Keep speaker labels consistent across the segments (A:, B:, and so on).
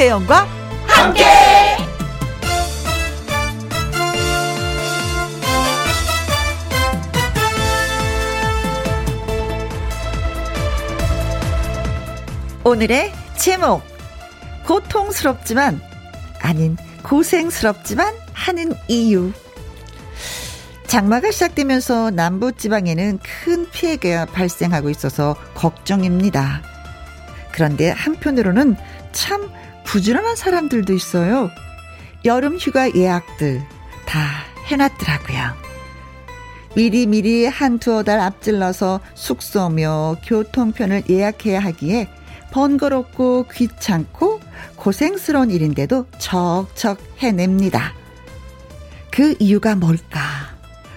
A: 김혜영과 함께. 오늘의 제목 고통스럽지만 아닌 고생스럽지만 하는 이유 장마가 시작되면서 남부 지방에는 큰 피해가 발생하고 있어서 걱정입니다. 그런데 한편으로는 참 부지런한 사람들도 있어요. 여름 휴가 예약들 다 해놨더라고요. 미리미리 한 두어 달 앞질러서 숙소며 교통편을 예약해야 하기에 번거롭고 귀찮고 고생스러운 일인데도 척척 해냅니다. 그 이유가 뭘까?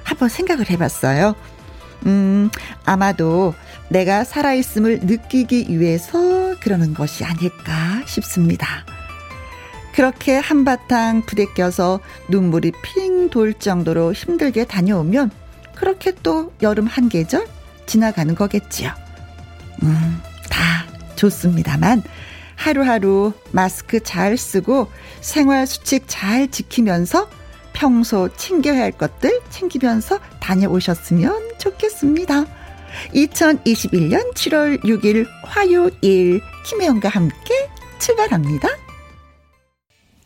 A: 한번 생각을 해봤어요. 음, 아마도 내가 살아있음을 느끼기 위해서 그러는 것이 아닐까 싶습니다. 그렇게 한바탕 부대껴서 눈물이 핑 돌 정도로 힘들게 다녀오면 그렇게 또 여름 한 계절 지나가는 거겠지요. 음, 다 좋습니다만 하루하루 마스크 잘 쓰고 생활 수칙 잘 지키면서 평소 챙겨야 할 것들 챙기면서 다녀오셨으면 좋겠습니다. 2021년 7월 6일 화요일 김혜영과 함께 출발합니다.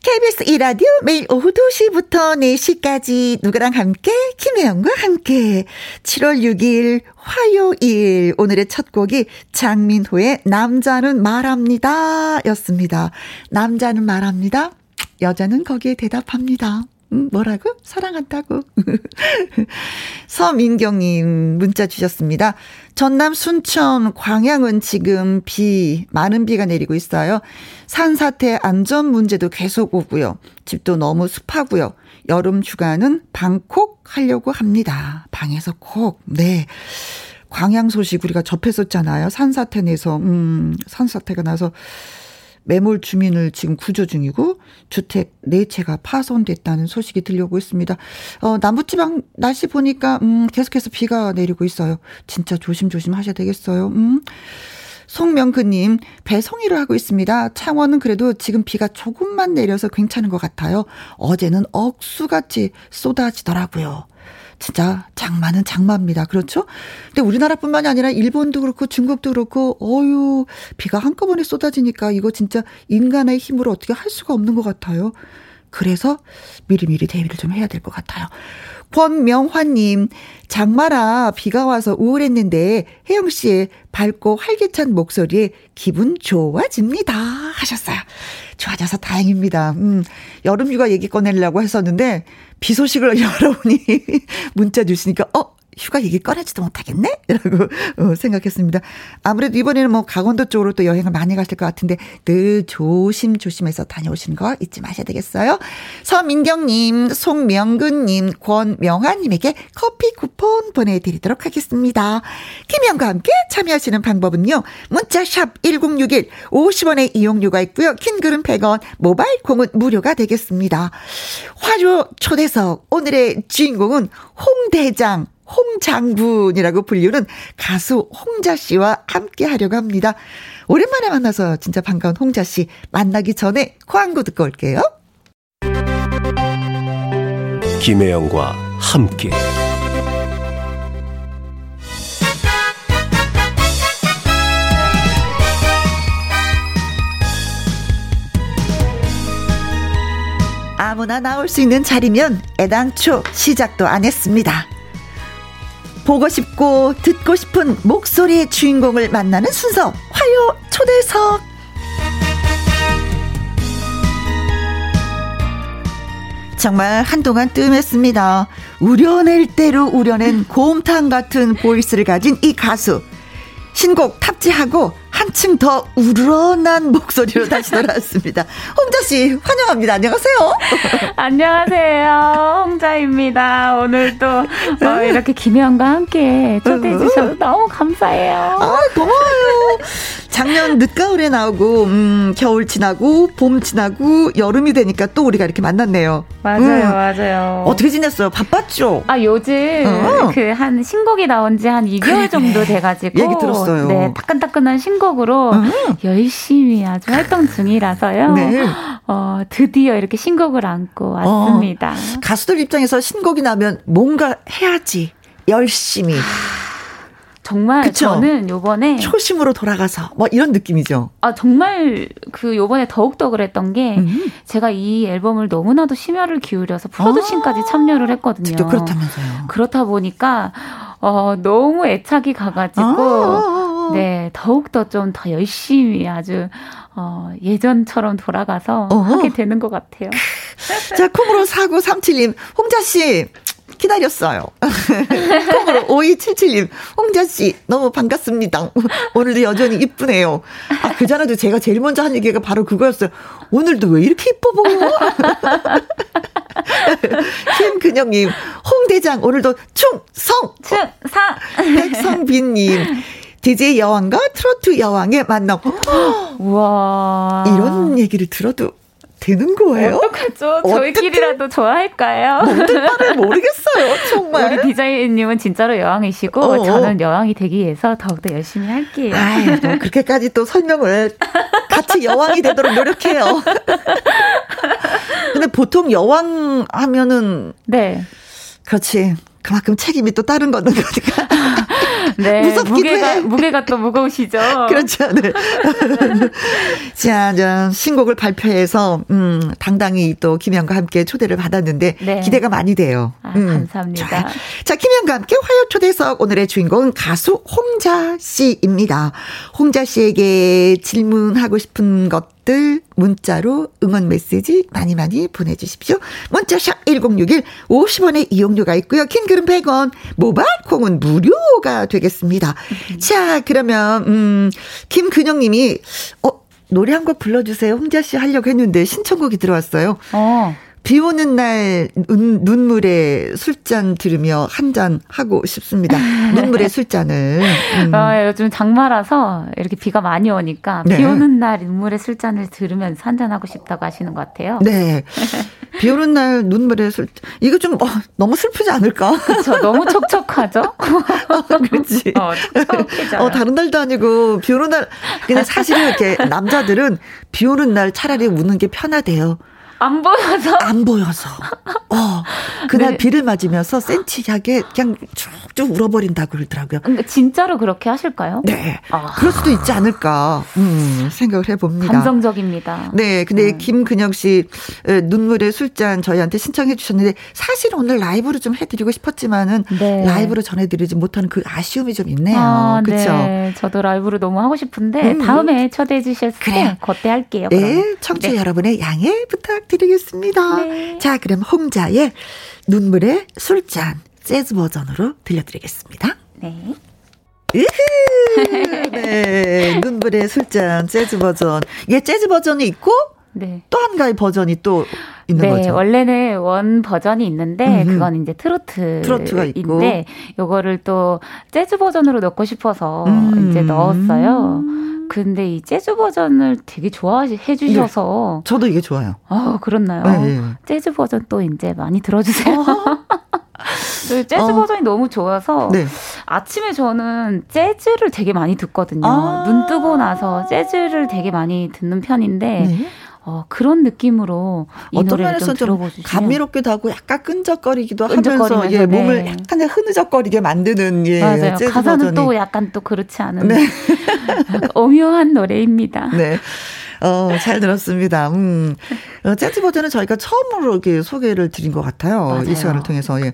A: KBS 이라디오 매일 오후 2시부터 4시까지 누구랑 함께 김혜영과 함께 7월 6일 화요일 오늘의 첫 곡이 장민호의 남자는 말합니다 였습니다. 남자는 말합니다. 여자는 거기에 대답합니다. 음, 뭐라고? 사랑한다고. 서민경님 문자 주셨습니다. 전남 순천 광양은 지금 비, 많은 비가 내리고 있어요. 산사태 안전 문제도 계속 오고요. 집도 너무 습하고요. 여름 휴가는 방콕 하려고 합니다. 방에서 콕. 네. 광양 소식 우리가 접했었잖아요. 산사태 내서, 음, 산사태가 나서 매몰 주민을 지금 구조 중이고 주택 네 채가 파손됐다는 소식이 들려오고 있습니다. 어, 남부지방 날씨 보니까 음, 계속해서 비가 내리고 있어요. 진짜 조심조심 하셔야 되겠어요. 음. 송명근님, 배송일을 하고 있습니다. 창원은 그래도 지금 비가 조금만 내려서 괜찮은 것 같아요. 어제는 억수같이 쏟아지더라고요. 진짜 장마는 장마입니다. 그렇죠? 근데 우리나라뿐만이 아니라 일본도 그렇고 중국도 그렇고 어유 비가 한꺼번에 쏟아지니까 이거 진짜 인간의 힘으로 어떻게 할 수가 없는 것 같아요. 그래서 미리미리 대비를 좀 해야 될 것 같아요. 권명환님, 장마라 비가 와서 우울했는데 혜영 씨의 밝고 활기찬 목소리에 기분 좋아집니다. 하셨어요. 좋아져서 다행입니다. 음, 여름휴가 얘기 꺼내려고 했었는데 비 소식을 여러분이 문자 주시니까, 어, 휴가 얘기 꺼내지도 못하겠네? 라고 어, 생각했습니다. 아무래도 이번에는 뭐 강원도 쪽으로 또 여행을 많이 가실 것 같은데 늘 조심조심해서 다녀오시는 거 잊지 마셔야 되겠어요. 서민경님, 송명근님, 권명환님에게 커피 쿠폰 보내드리도록 하겠습니다. 김영과 함께 참여하시는 방법은요. 문자샵 1061 50원의 이용료가 있고요. 킹글은 100원, 모바일 콩은 무료가 되겠습니다. 화조 초대석 오늘의 주인공은 홍대장 홍장군이라고 불리는 가수 홍자 씨와 함께 하려고 합니다. 오랜만에 만나서 진짜 반가운 홍자 씨 만나기 전에 광고 듣고 올게요.
B: 김혜영과 함께
A: 아무나 나올 수 있는 자리면 애당초 시작도 안 했습니다. 보고 싶고 듣고 싶은 목소리의 주인공을 만나는 순서. 화요 초대석. 정말 한동안 뜸했습니다. 우려낼 대로 우려낸 곰탕 같은 보이스를 가진 이 가수. 신곡 탑재하고 한층 더 우러난 목소리로 다시 돌아왔습니다. 홍자 씨 환영합니다. 안녕하세요.
C: 안녕하세요. 홍자입니다. 오늘도 어, 이렇게 김혜영과 함께 초대해 주셔서 너무 감사해요.
A: 아, 고마워요. 작년 늦가을에 나오고 음, 겨울 지나고 봄 지나고 여름이 되니까 또 우리가 이렇게 만났네요.
C: 맞아요, 음. 맞아요.
A: 어떻게 지냈어요? 바빴죠?
C: 아 요즘 어. 그한 신곡이 나온 지 한 2개월 그래. 정도 돼가지고
A: 얘기 들었어요.
C: 네, 따끈따끈한 신곡 으로 어. 열심히 아주 활동 중이라서요. 네. 어, 드디어 이렇게 신곡을 안고 왔습니다. 어.
A: 가수들 입장에서 신곡이 나면 뭔가 해야지 열심히.
C: 정말 그쵸? 저는 요번에
A: 초심으로 돌아가서 뭐 이런 느낌이죠.
C: 아 정말 그 요번에 더욱더 그랬던 게 음. 제가 이 앨범을 너무나도 심혈을 기울여서 프로듀싱까지 아~ 참여를 했거든요.
A: 직접 그렇다면서요.
C: 그렇다 보니까 어 너무 애착이 가 가지고 아~ 네 더욱더 좀 더 열심히 아주 어, 예전처럼 돌아가서 어허. 하게 되는 것 같아요.
A: 자, 콩으로 사고 37님, 홍자 씨, 기다렸어요. 콩으로 5277님, 홍자씨, 너무 반갑습니다. 오늘도 여전히 이쁘네요. 아, 그 전에도 제가 제일 먼저 한 얘기가 바로 그거였어요. 오늘도 왜 이렇게 이뻐 보여? 김근영님, 홍대장, 오늘도 충성!
C: 충성!
A: 백성빈님, DJ 여왕과 트로트 여왕의 만남.
C: 와
A: 이런 얘기를 들어도 되는 거예요?
C: 어떡하죠? 저희끼리라도 좋아할까요?
A: 어떨 모르겠어요, 정말.
C: 우리 디자이님은 진짜로 여왕이시고, 어 저는 여왕이 되기 위해서 더욱더 열심히 할게요.
A: 뭐 그렇게까지 또 설명을 같이 여왕이 되도록 노력해요. 근데 보통 여왕 하면은.
C: 네.
A: 그렇지. 그만큼 책임이 또 다른 거는 거니까.
C: 네. 무섭기도 무게가, 해. 무게가 또 무거우시죠.
A: 그렇죠. 네. 자, 자, 신곡을 발표해서, 음, 당당히 또 김현과 함께 초대를 받았는데, 네. 기대가 많이 돼요.
C: 아, 음. 감사합니다. 자,
A: 자, 김현과 함께 화요 초대석 오늘의 주인공은 가수 홍자 씨입니다. 홍자 씨에게 질문하고 싶은 것 것들 문자로 응원 메시지 많이 많이 보내주십시오. 문자샵 1061 50원의 이용료가 있고요. 킹글은 100원, 모바일 콩은 무료가 되겠습니다. 음. 자, 그러면 음 김근영 님이 어 노래 한 곡 불러주세요. 홍자 씨 하려고 했는데 신청곡이 들어왔어요.
C: 어.
A: 비 오는 날 눈, 눈물에 술잔 들으며 한 잔 하고 싶습니다. 눈물의 술잔을.
C: 음. 어, 요즘 장마라서 이렇게 비가 많이 오니까 네. 비 오는 날 눈물의 술잔을 들으면서 한 잔 하고 싶다고 하시는 것 같아요.
A: 네. 비 오는 날 눈물의 술 이거 좀 어, 너무 슬프지 않을까?
C: 그렇죠. 너무 촉촉하죠?
A: 어, 그렇지.
C: 어,
A: 어, 다른 날도 아니고 비 오는 날 그냥 사실은 이렇게 남자들은 비 오는 날 차라리 우는 게 편하대요.
C: 안 보여서?
A: 안 보여서. 어. 그날 네. 비를 맞으면서 센치하게 그냥 쭉쭉 울어버린다고 그러더라고요.
C: 진짜로 그렇게 하실까요?
A: 네. 아. 그럴 수도 있지 않을까, 음, 생각을 해봅니다.
C: 감성적입니다.
A: 네. 근데 음. 김근영 씨, 눈물의 술잔 저희한테 신청해 주셨는데, 사실 오늘 라이브로 좀 해드리고 싶었지만은, 네. 라이브로 전해드리지 못하는 그 아쉬움이 좀 있네요. 아, 그쵸? 네.
C: 저도 라이브로 너무 하고 싶은데, 음. 다음에 초대해 주셨을 때, 그때 할게요.
A: 네. 청취자 네. 여러분의 양해 부탁 부탁드리겠습니다. 네. 자, 그럼 홍자의 눈물의 술잔 재즈 버전으로 들려드리겠습니다.
C: 네.
A: 으흐! 네. 눈물의 술잔 재즈 버전. 이게 재즈 버전이 있고 네. 또 한 가지 버전이 또 있는
C: 네,
A: 거죠.
C: 원래는 원 버전이 있는데 음흠. 그건 이제 트로트 트로트가 있고 요거를 또 재즈 버전으로 넣고 싶어서 음. 이제 넣었어요. 근데 이 재즈 버전을 되게 좋아해 주셔서
A: 네, 저도 이게 좋아요.
C: 아, 그렇나요? 네, 네. 재즈 버전 또 이제 많이 들어 주세요. 그 재즈 어. 버전이 너무 좋아서 네. 아침에 저는 재즈를 되게 많이 듣거든요. 아. 눈 뜨고 나서 재즈를 되게 많이 듣는 편인데 네. 어, 그런 느낌으로 이 어떤 노래를 좀 들어보시면
A: 감미롭기도 하고 약간 끈적거리기도 하면서 예, 몸을 네. 약간 흐느적거리게 만드는 예,
C: 맞아요. 가사는 버전이. 또 약간 또 그렇지 않은 네. 오묘한 노래입니다.
A: 네. 어, 잘 들었습니다. 음. 어, 재즈 버전은 저희가 처음으로 이렇게 소개를 드린 것 같아요. 맞아요. 이 시간을 통해서. 예.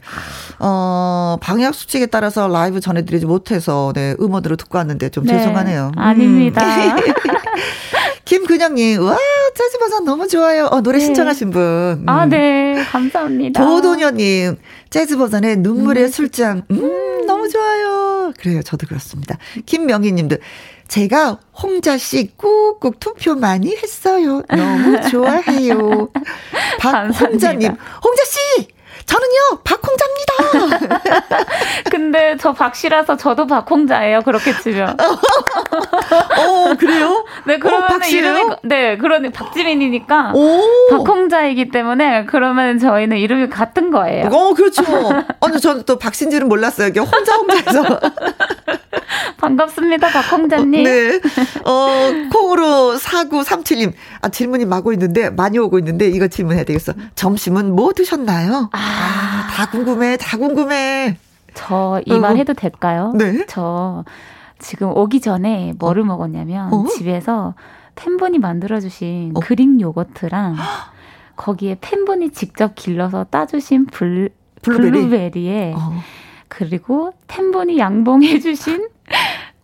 A: 어, 방역 수칙에 따라서 라이브 전해드리지 못해서, 네, 음원으로 듣고 왔는데 좀 네. 죄송하네요.
C: 아닙니다.
A: 음. 김근영님, 와, 재즈 버전 너무 좋아요. 어, 노래 네. 신청하신 분. 음.
C: 아, 네. 감사합니다.
A: 조도녀님, 재즈 버전의 눈물의 음. 술잔. 음, 너무 좋아요. 그래요. 저도 그렇습니다. 김명희 님도, 제가 홍자 씨 꾹꾹 투표 많이 했어요. 너무 좋아해요. 박홍자 님, 홍자 씨! 저는요, 박홍자입니다.
C: 근데 저 박씨라서 저도 박홍자예요, 그렇게 치면.
A: 어, 그래요?
C: 네, 그러면 어, 이름이, 네, 그러니 박지민이니까. 오. 박홍자이기 때문에 그러면 저희는 이름이 같은 거예요.
A: 어, 그렇죠. 아니, 저는 또 박신지는 몰랐어요. 이게 혼자 혼자해서.
C: 반갑습니다, 박홍자님.
A: 네. 어, 콩으로 4937님. 아, 질문이 마고 있는데, 많이 오고 있는데, 이거 질문해야 되겠어. 점심은 뭐 드셨나요? 아, 아 다 궁금해, 다 궁금해.
C: 저 이 말 해도 될까요?
A: 네.
C: 저 지금 오기 전에 뭐를 어? 먹었냐면, 어? 집에서 팬분이 만들어주신 어? 그릭 요거트랑, 거기에 팬분이 직접 길러서 따주신 블, 블루베리? 블루베리에, 어. 그리고 팬분이 양봉해주신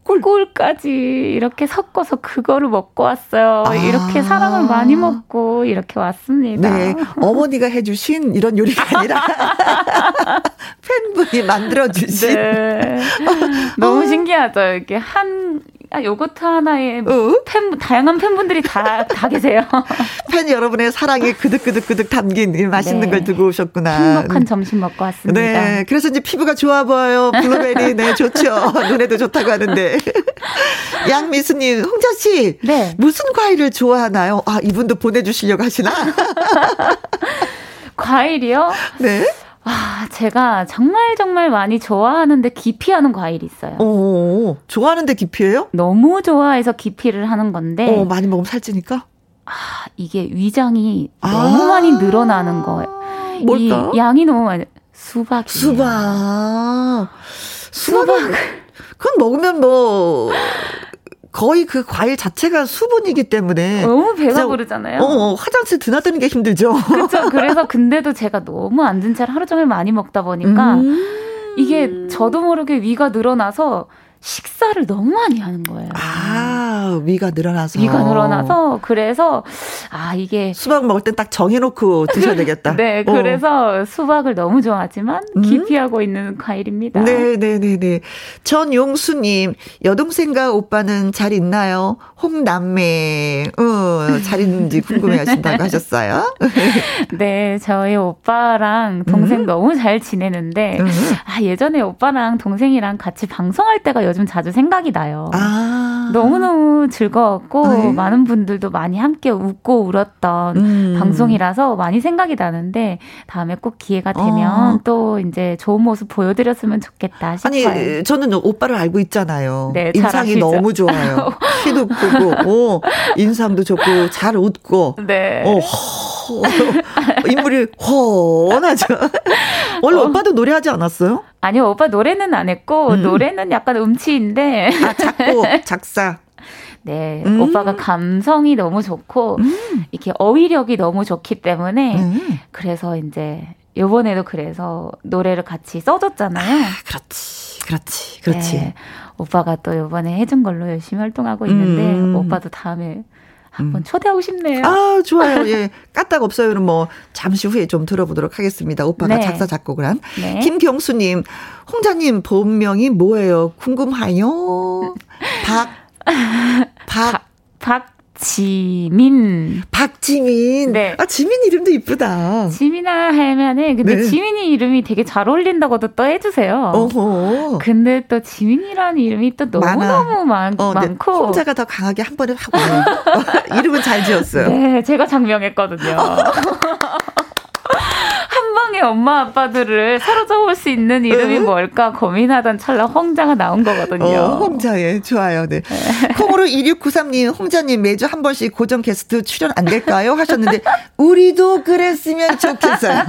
C: 꿀. 꿀까지 이렇게 섞어서 그거를 먹고 왔어요. 아. 이렇게 사랑을 많이 먹고 이렇게 왔습니다.
A: 네. 어머니가 해주신 이런 요리가 아니라 팬분이 만들어주신. 네.
C: 너무 신기하죠. 이렇게 한 아, 요거트 하나에 어? 팬, 다양한 팬분들이 다, 다 계세요.
A: 팬 여러분의 사랑이 그득그득그득 담긴 맛있는 네. 걸 두고 오셨구나.
C: 행복한 점심 먹고 왔습니다.
A: 네. 그래서 이제 피부가 좋아 보여요. 블루베리. 네, 좋죠. 눈에도 좋다고 하는데. 양미수님, 홍자 씨. 네. 무슨 과일을 좋아하나요? 아, 이분도 보내주시려고 하시나?
C: 과일이요?
A: 네.
C: 아, 제가 정말 정말 많이 좋아하는데 기피하는 과일이 있어요.
A: 오, 좋아하는데 기피해요?
C: 너무 좋아해서 기피를 하는 건데.
A: 어, 많이 먹으면 살찌니까?
C: 아, 이게 위장이 아~ 너무 많이 늘어나는 거예요.
A: 뭘까?
C: 이 양이 너무 많이. 수박.
A: 수박. 수박. 그건 먹으면 뭐 거의 그 과일 자체가 수분이기 때문에
C: 너무 배가 부르잖아요.
A: 어, 어, 화장실 드나드는 게 힘들죠.
C: 그렇죠. 그래서 근데도 제가 너무 앉은 채를 하루 종일 많이 먹다 보니까 음~ 이게 저도 모르게 위가 늘어나서 식사를 너무 많이 하는 거예요.
A: 아, 위가 늘어나서.
C: 위가 늘어나서, 그래서, 아, 이게.
A: 수박 먹을 땐 딱 정해 놓고 드셔야 되겠다.
C: 네, 어. 그래서 수박을 너무 좋아하지만, 음? 기피하고 있는 과일입니다.
A: 네네네네. 네, 네. 전용수 님, 여동생과 오빠는 잘 있나요? 홍남매, 어, 잘 있는지 궁금해 하신다고 하셨어요?
C: 네, 저희 오빠랑 동생 음? 너무 잘 지내는데, 음? 아, 예전에 오빠랑 동생이랑 같이 방송할 때가 요즘 자주 생각이 나요.
A: 아.
C: 너무너무 즐거웠고 네. 많은 분들도 많이 함께 웃고 울었던 음. 방송이라서 많이 생각이 나는데 다음에 꼭 기회가 되면 어. 또 이제 좋은 모습 보여드렸으면 좋겠다 싶어요.
A: 아니 저는 오빠를 알고 있잖아요. 네, 인상이 너무 좋아요. 키도 크고 오, 인상도 좋고 잘 웃고
C: 네.
A: 어, 인물이 훤하죠. 원래 어. 오빠도 노래하지 않았어요?
C: 아니요, 오빠 노래는 안 했고 음. 노래는 약간 음치인데.
A: 아 작고 작사.
C: 네, 음. 오빠가 감성이 너무 좋고 음. 이렇게 어휘력이 너무 좋기 때문에 음. 그래서 이제 요번에도 그래서 노래를 같이 써줬잖아요. 아,
A: 그렇지, 그렇지, 그렇지. 네,
C: 오빠가 또 요번에 해준 걸로 열심히 활동하고 있는데 음. 오빠도 다음에 한번 음. 초대하고 싶네요.
A: 아, 좋아요. 예. 까딱 없어요는 뭐 잠시 후에 좀 들어보도록 하겠습니다. 오빠가 네. 작사 작곡을 한 네. 김경수 님, 홍자님 본명이 뭐예요? 궁금하요. 박, 박,
C: 박. 지민.
A: 박지민. 네. 아, 지민 이름도 이쁘다.
C: 지민아 하면은, 근데 네. 지민이 이름이 되게 잘 어울린다고도 또 해주세요.
A: 어허.
C: 근데 또 지민이라는 이름이 또 너무너무 많, 어, 네. 많고.
A: 혼자가 더 강하게 한 번에 하고. 이름은 잘 지었어요.
C: 네, 제가 장명했거든요. 한방에 엄마 아빠들을 사로잡을 수 있는 이름이 뭘까 고민하던 찰나 홍자가 나온 거거든요. 어,
A: 홍자, 예, 좋아요. 네. 네. 콩으로 2693님, 홍자님 매주 한 번씩 고정 게스트 출연 안 될까요? 하셨는데, 우리도 그랬으면 좋겠어요.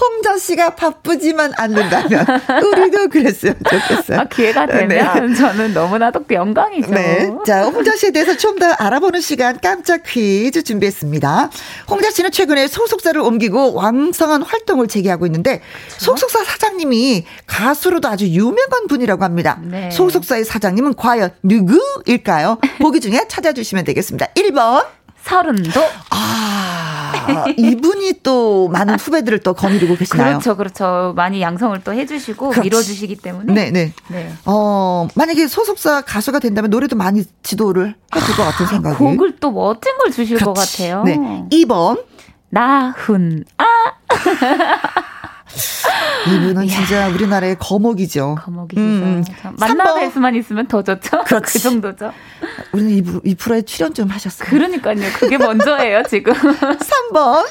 A: 홍자 씨가 바쁘지만 않는다면, 우리도 그랬으면 좋겠어요.
C: 아, 기회가 되면 네. 저는 너무나도 영광이죠.
A: 네. 자, 홍자 씨에 대해서 좀 더 알아보는 시간 깜짝 퀴즈 준비했습니다. 홍자 씨는 최근에 소속사를 옮기고 왕성한 활동 을 재개하고 있는데 그렇죠? 소속사 사장님이 가수로도 아주 유명한 분이라고 합니다. 네. 소속사의 사장님은 과연 누구일까요? 보기 중에 찾아주시면 되겠습니다. 1번
C: 서른도.
A: 아, 이분이 또 많은 후배들을 또 거느리고 계시나요?
C: 그렇죠, 그렇죠. 많이 양성을 또 해주시고 그렇지. 밀어주시기 때문에.
A: 네, 네, 네. 어, 만약에 소속사 가수가 된다면 노래도 많이 지도를 해줄 것 같은 생각이.
C: 곡을 또 멋진 걸 주실 그렇지. 것 같아요.
A: 네. 2번
C: 나훈 아
A: 이분은 진짜 우리나라의 거목이죠.
C: 거목이죠. 음, 음. 만나 뵐 수만 있으면 더 좋죠. 그 정도죠.
A: 우리는 이, 이 프로에 출연 좀 하셨어요.
C: 그러니까요. 그게 먼저예요, 지금.
A: 3번.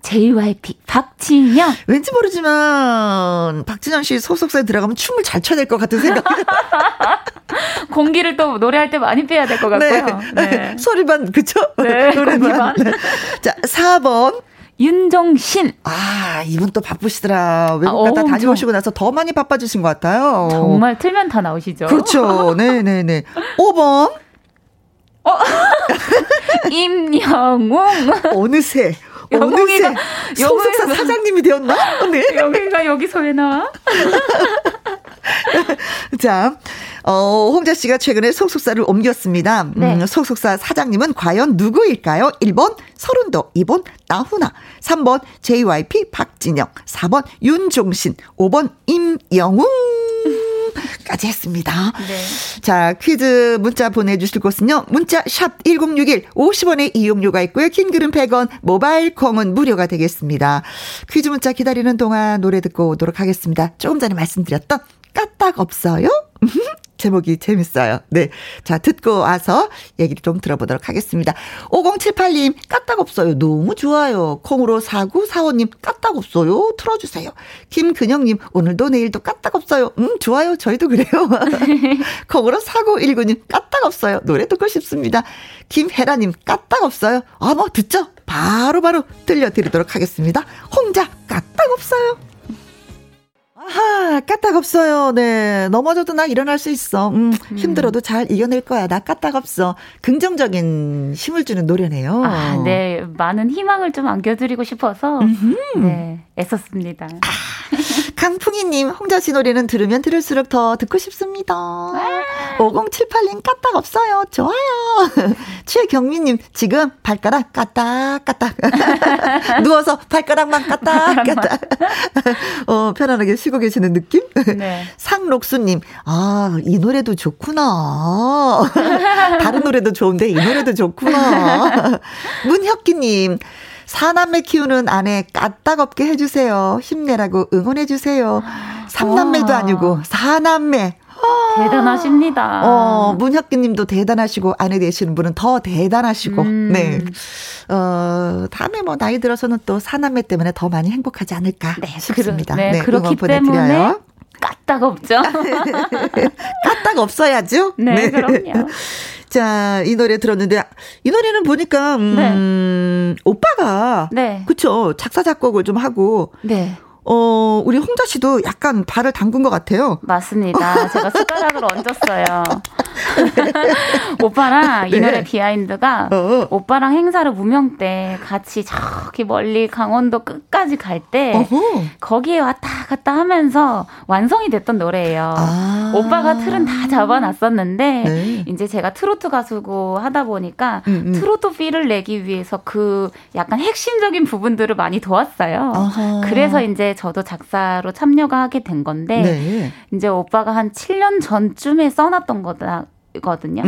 C: JYP 박진영.
A: 왠지 모르지만 박진영 씨 소속사에 들어가면 춤을 잘 춰야 될 것 같은 생각.
C: 공기를 또 노래할 때 많이 빼야 될 것 같고요.
A: 네. 네. 소리만 그쵸?
C: 네. 노래만. 네.
A: 자 4번.
C: 윤종신.
A: 아, 이분 또 바쁘시더라. 외국 아, 갔다 다녀오시고 나서 더 많이 바빠지신 것 같아요.
C: 정말 틀면 다 나오시죠.
A: 그렇죠. 네네네. 5번. 어?
C: 임영웅.
A: 어느새. 어느새 소속사 사장님이 되었나?
C: 네. 여기가 여기서 왜 나와?
A: 자, 어, 홍자 씨가 최근에 소속사를 옮겼습니다. 음, 네. 음, 소속사 사장님은 과연 누구일까요? 1번 서른도, 2번 나훈아, 3번 JYP 박진영, 4번 윤종신, 5번 임영웅. 까지 했습니다. 네. 자, 퀴즈 문자 보내주실 곳은요. 문자 샵 1061, 50원의 이용료가 있고요. 긴 글은 100원, 모바일 콩은 무료가 되겠습니다. 퀴즈 문자 기다리는 동안 노래 듣고 오도록 하겠습니다. 조금 전에 말씀드렸던 까딱 없어요? 제목이 재밌어요. 네. 자, 듣고 와서 얘기를 좀 들어보도록 하겠습니다. 5078님, 까딱 없어요. 너무 좋아요. 콩으로 4945님, 까딱 없어요. 틀어주세요. 김근영님, 오늘도 내일도 까딱 없어요. 음, 좋아요. 저희도 그래요. 콩으로 4919님, 까딱 없어요. 노래 듣고 싶습니다. 김혜라님, 까딱 없어요. 아, 뭐, 듣죠? 바로바로 바로 들려드리도록 하겠습니다. 홍자, 까딱 없어요. 아하, 까딱 없어요. 네. 넘어져도 나 일어날 수 있어. 음, 음. 힘들어도 잘 이겨낼 거야. 나 까딱 없어. 긍정적인 힘을 주는 노래네요.
C: 아, 네. 많은 희망을 좀 안겨드리고 싶어서, 음흠. 네. 애썼습니다. 아,
A: 강풍이님, 홍자 씨 노래는 들으면 들을수록 더 듣고 싶습니다. 5078님, 까딱 없어요. 좋아요. 최경미님, 지금 발가락 까딱, 까딱. 누워서 발가락만 까딱, 까딱. 어, 편안하게 쉬고 계시는 느낌? 네. 상록수님, 아, 이 노래도 좋구나. 다른 노래도 좋은데 이 노래도 좋구나. 문혁기님, 사남매 키우는 아내 까딱없게 해주세요. 힘내라고 응원해주세요. 삼남매도 아니고 사남매.
C: 대단하십니다.
A: 어, 문혁기 님도 대단하시고, 아내 되시는 분은 더 대단하시고, 음. 네. 어, 다음에 뭐 나이 들어서는 또 사남매 때문에 더 많이 행복하지 않을까 네, 싶습니다.
C: 그러, 네, 네, 그렇기 때문에 까딱 없죠.
A: 까딱 없어야죠.
C: 네, 네. 그럼요.
A: 자, 이 노래 들었는데 이 노래는 보니까 음, 네. 오빠가 네. 그쵸 작사 작곡을 좀 하고 네. 어, 우리 홍자 씨도 약간 발을 담근 것 같아요.
C: 맞습니다. 제가 숟가락을 얹었어요. 오빠랑 네. 이 노래 비하인드가 어. 오빠랑 행사를 무명 때 같이 저기 멀리 강원도 끝까지 갈 때 거기에 왔다 갔다 하면서 완성이 됐던 노래예요. 아. 오빠가 틀은 다 잡아놨었는데 네. 이제 제가 트로트 가수고 하다 보니까 음, 음. 트로트 필을 내기 위해서 그 약간 핵심적인 부분들을 많이 도왔어요. 아하. 그래서 이제 저도 작사로 참여가 하게 된 건데 네. 이제 오빠가 한 7년 전쯤에 써놨던 거다. 거든요.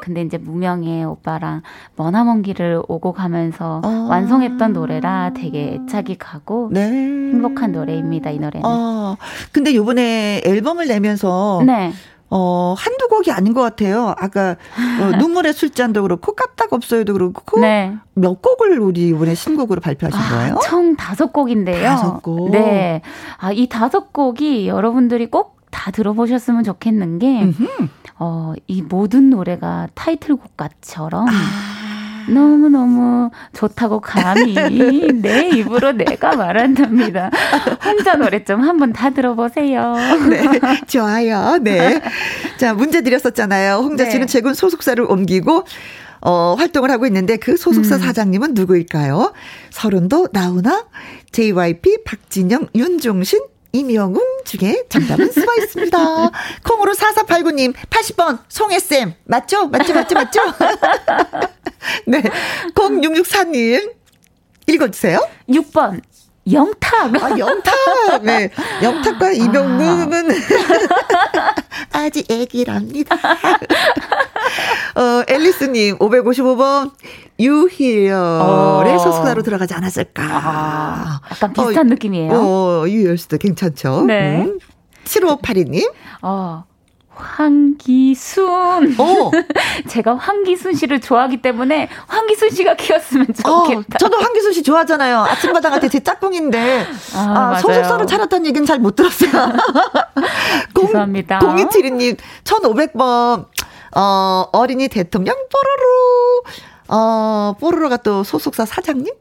C: 근데 이제 무명의 오빠랑 머나먼 길을 오고 가면서 아~ 완성했던 노래라 되게 애착이 가고 네. 행복한 노래입니다. 이 노래는. 아,
A: 근데 요번에 앨범을 내면서 네. 어, 한두 곡이 아닌 것 같아요. 아까, 어, 눈물의 술잔도 그렇고, 까딱 없어요도 그렇고, 네. 몇 곡을 우리 이번에 신곡으로 발표하신 아, 거예요?
C: 총 다섯 곡인데요.
A: 다섯 곡.
C: 네. 아, 이 다섯 곡이 여러분들이 꼭 다 들어보셨으면 좋겠는 게, 어, 이 모든 노래가 타이틀곡 같처럼, 아. 너무너무 좋다고 감히 내 입으로 내가 말한답니다. 혼자 노래 좀 한번 다 들어보세요.
A: 네, 좋아요. 네. 자, 문제 드렸었잖아요. 홍자 씨는 네. 최근 소속사를 옮기고 어, 활동을 하고 있는데 그 소속사 음. 사장님은 누구일까요? 서른도 나오나? JYP 박진영, 윤종신, 이명웅 중에 정답은 숨어 있습니다. 콩으로 4489님, 80번, 송혜쌤. 맞죠? 맞죠? 맞죠? 맞죠? 네. 0664님, 읽어주세요.
C: 6번, 영탁.
A: 아, 영탁. 네. 영탁과 이병문은 아. 아직 애기랍니다. 어, 앨리스님, 555번, 유희열의 어. 소속사로 들어가지 않았을까. 아,
C: 약간 비슷한 어, 느낌이에요.
A: 어, 유희열 씨도 괜찮죠. 네. 음. 7582님. 어,
C: 황기순. 어. 제가 황기순 씨를 좋아하기 때문에 황기순 씨가 키웠으면 어, 좋겠다. 어,
A: 저도 황기순 씨 좋아하잖아요. 아침마당한테 제 짝꿍인데 아, 아 소속사를 차렸다는 얘기는 잘 못 들었어요.
C: 죄송합니다.
A: 0272님 1500번 어, 어린이 대통령 뽀로로 어, 뽀로로가 또 소속사 사장님?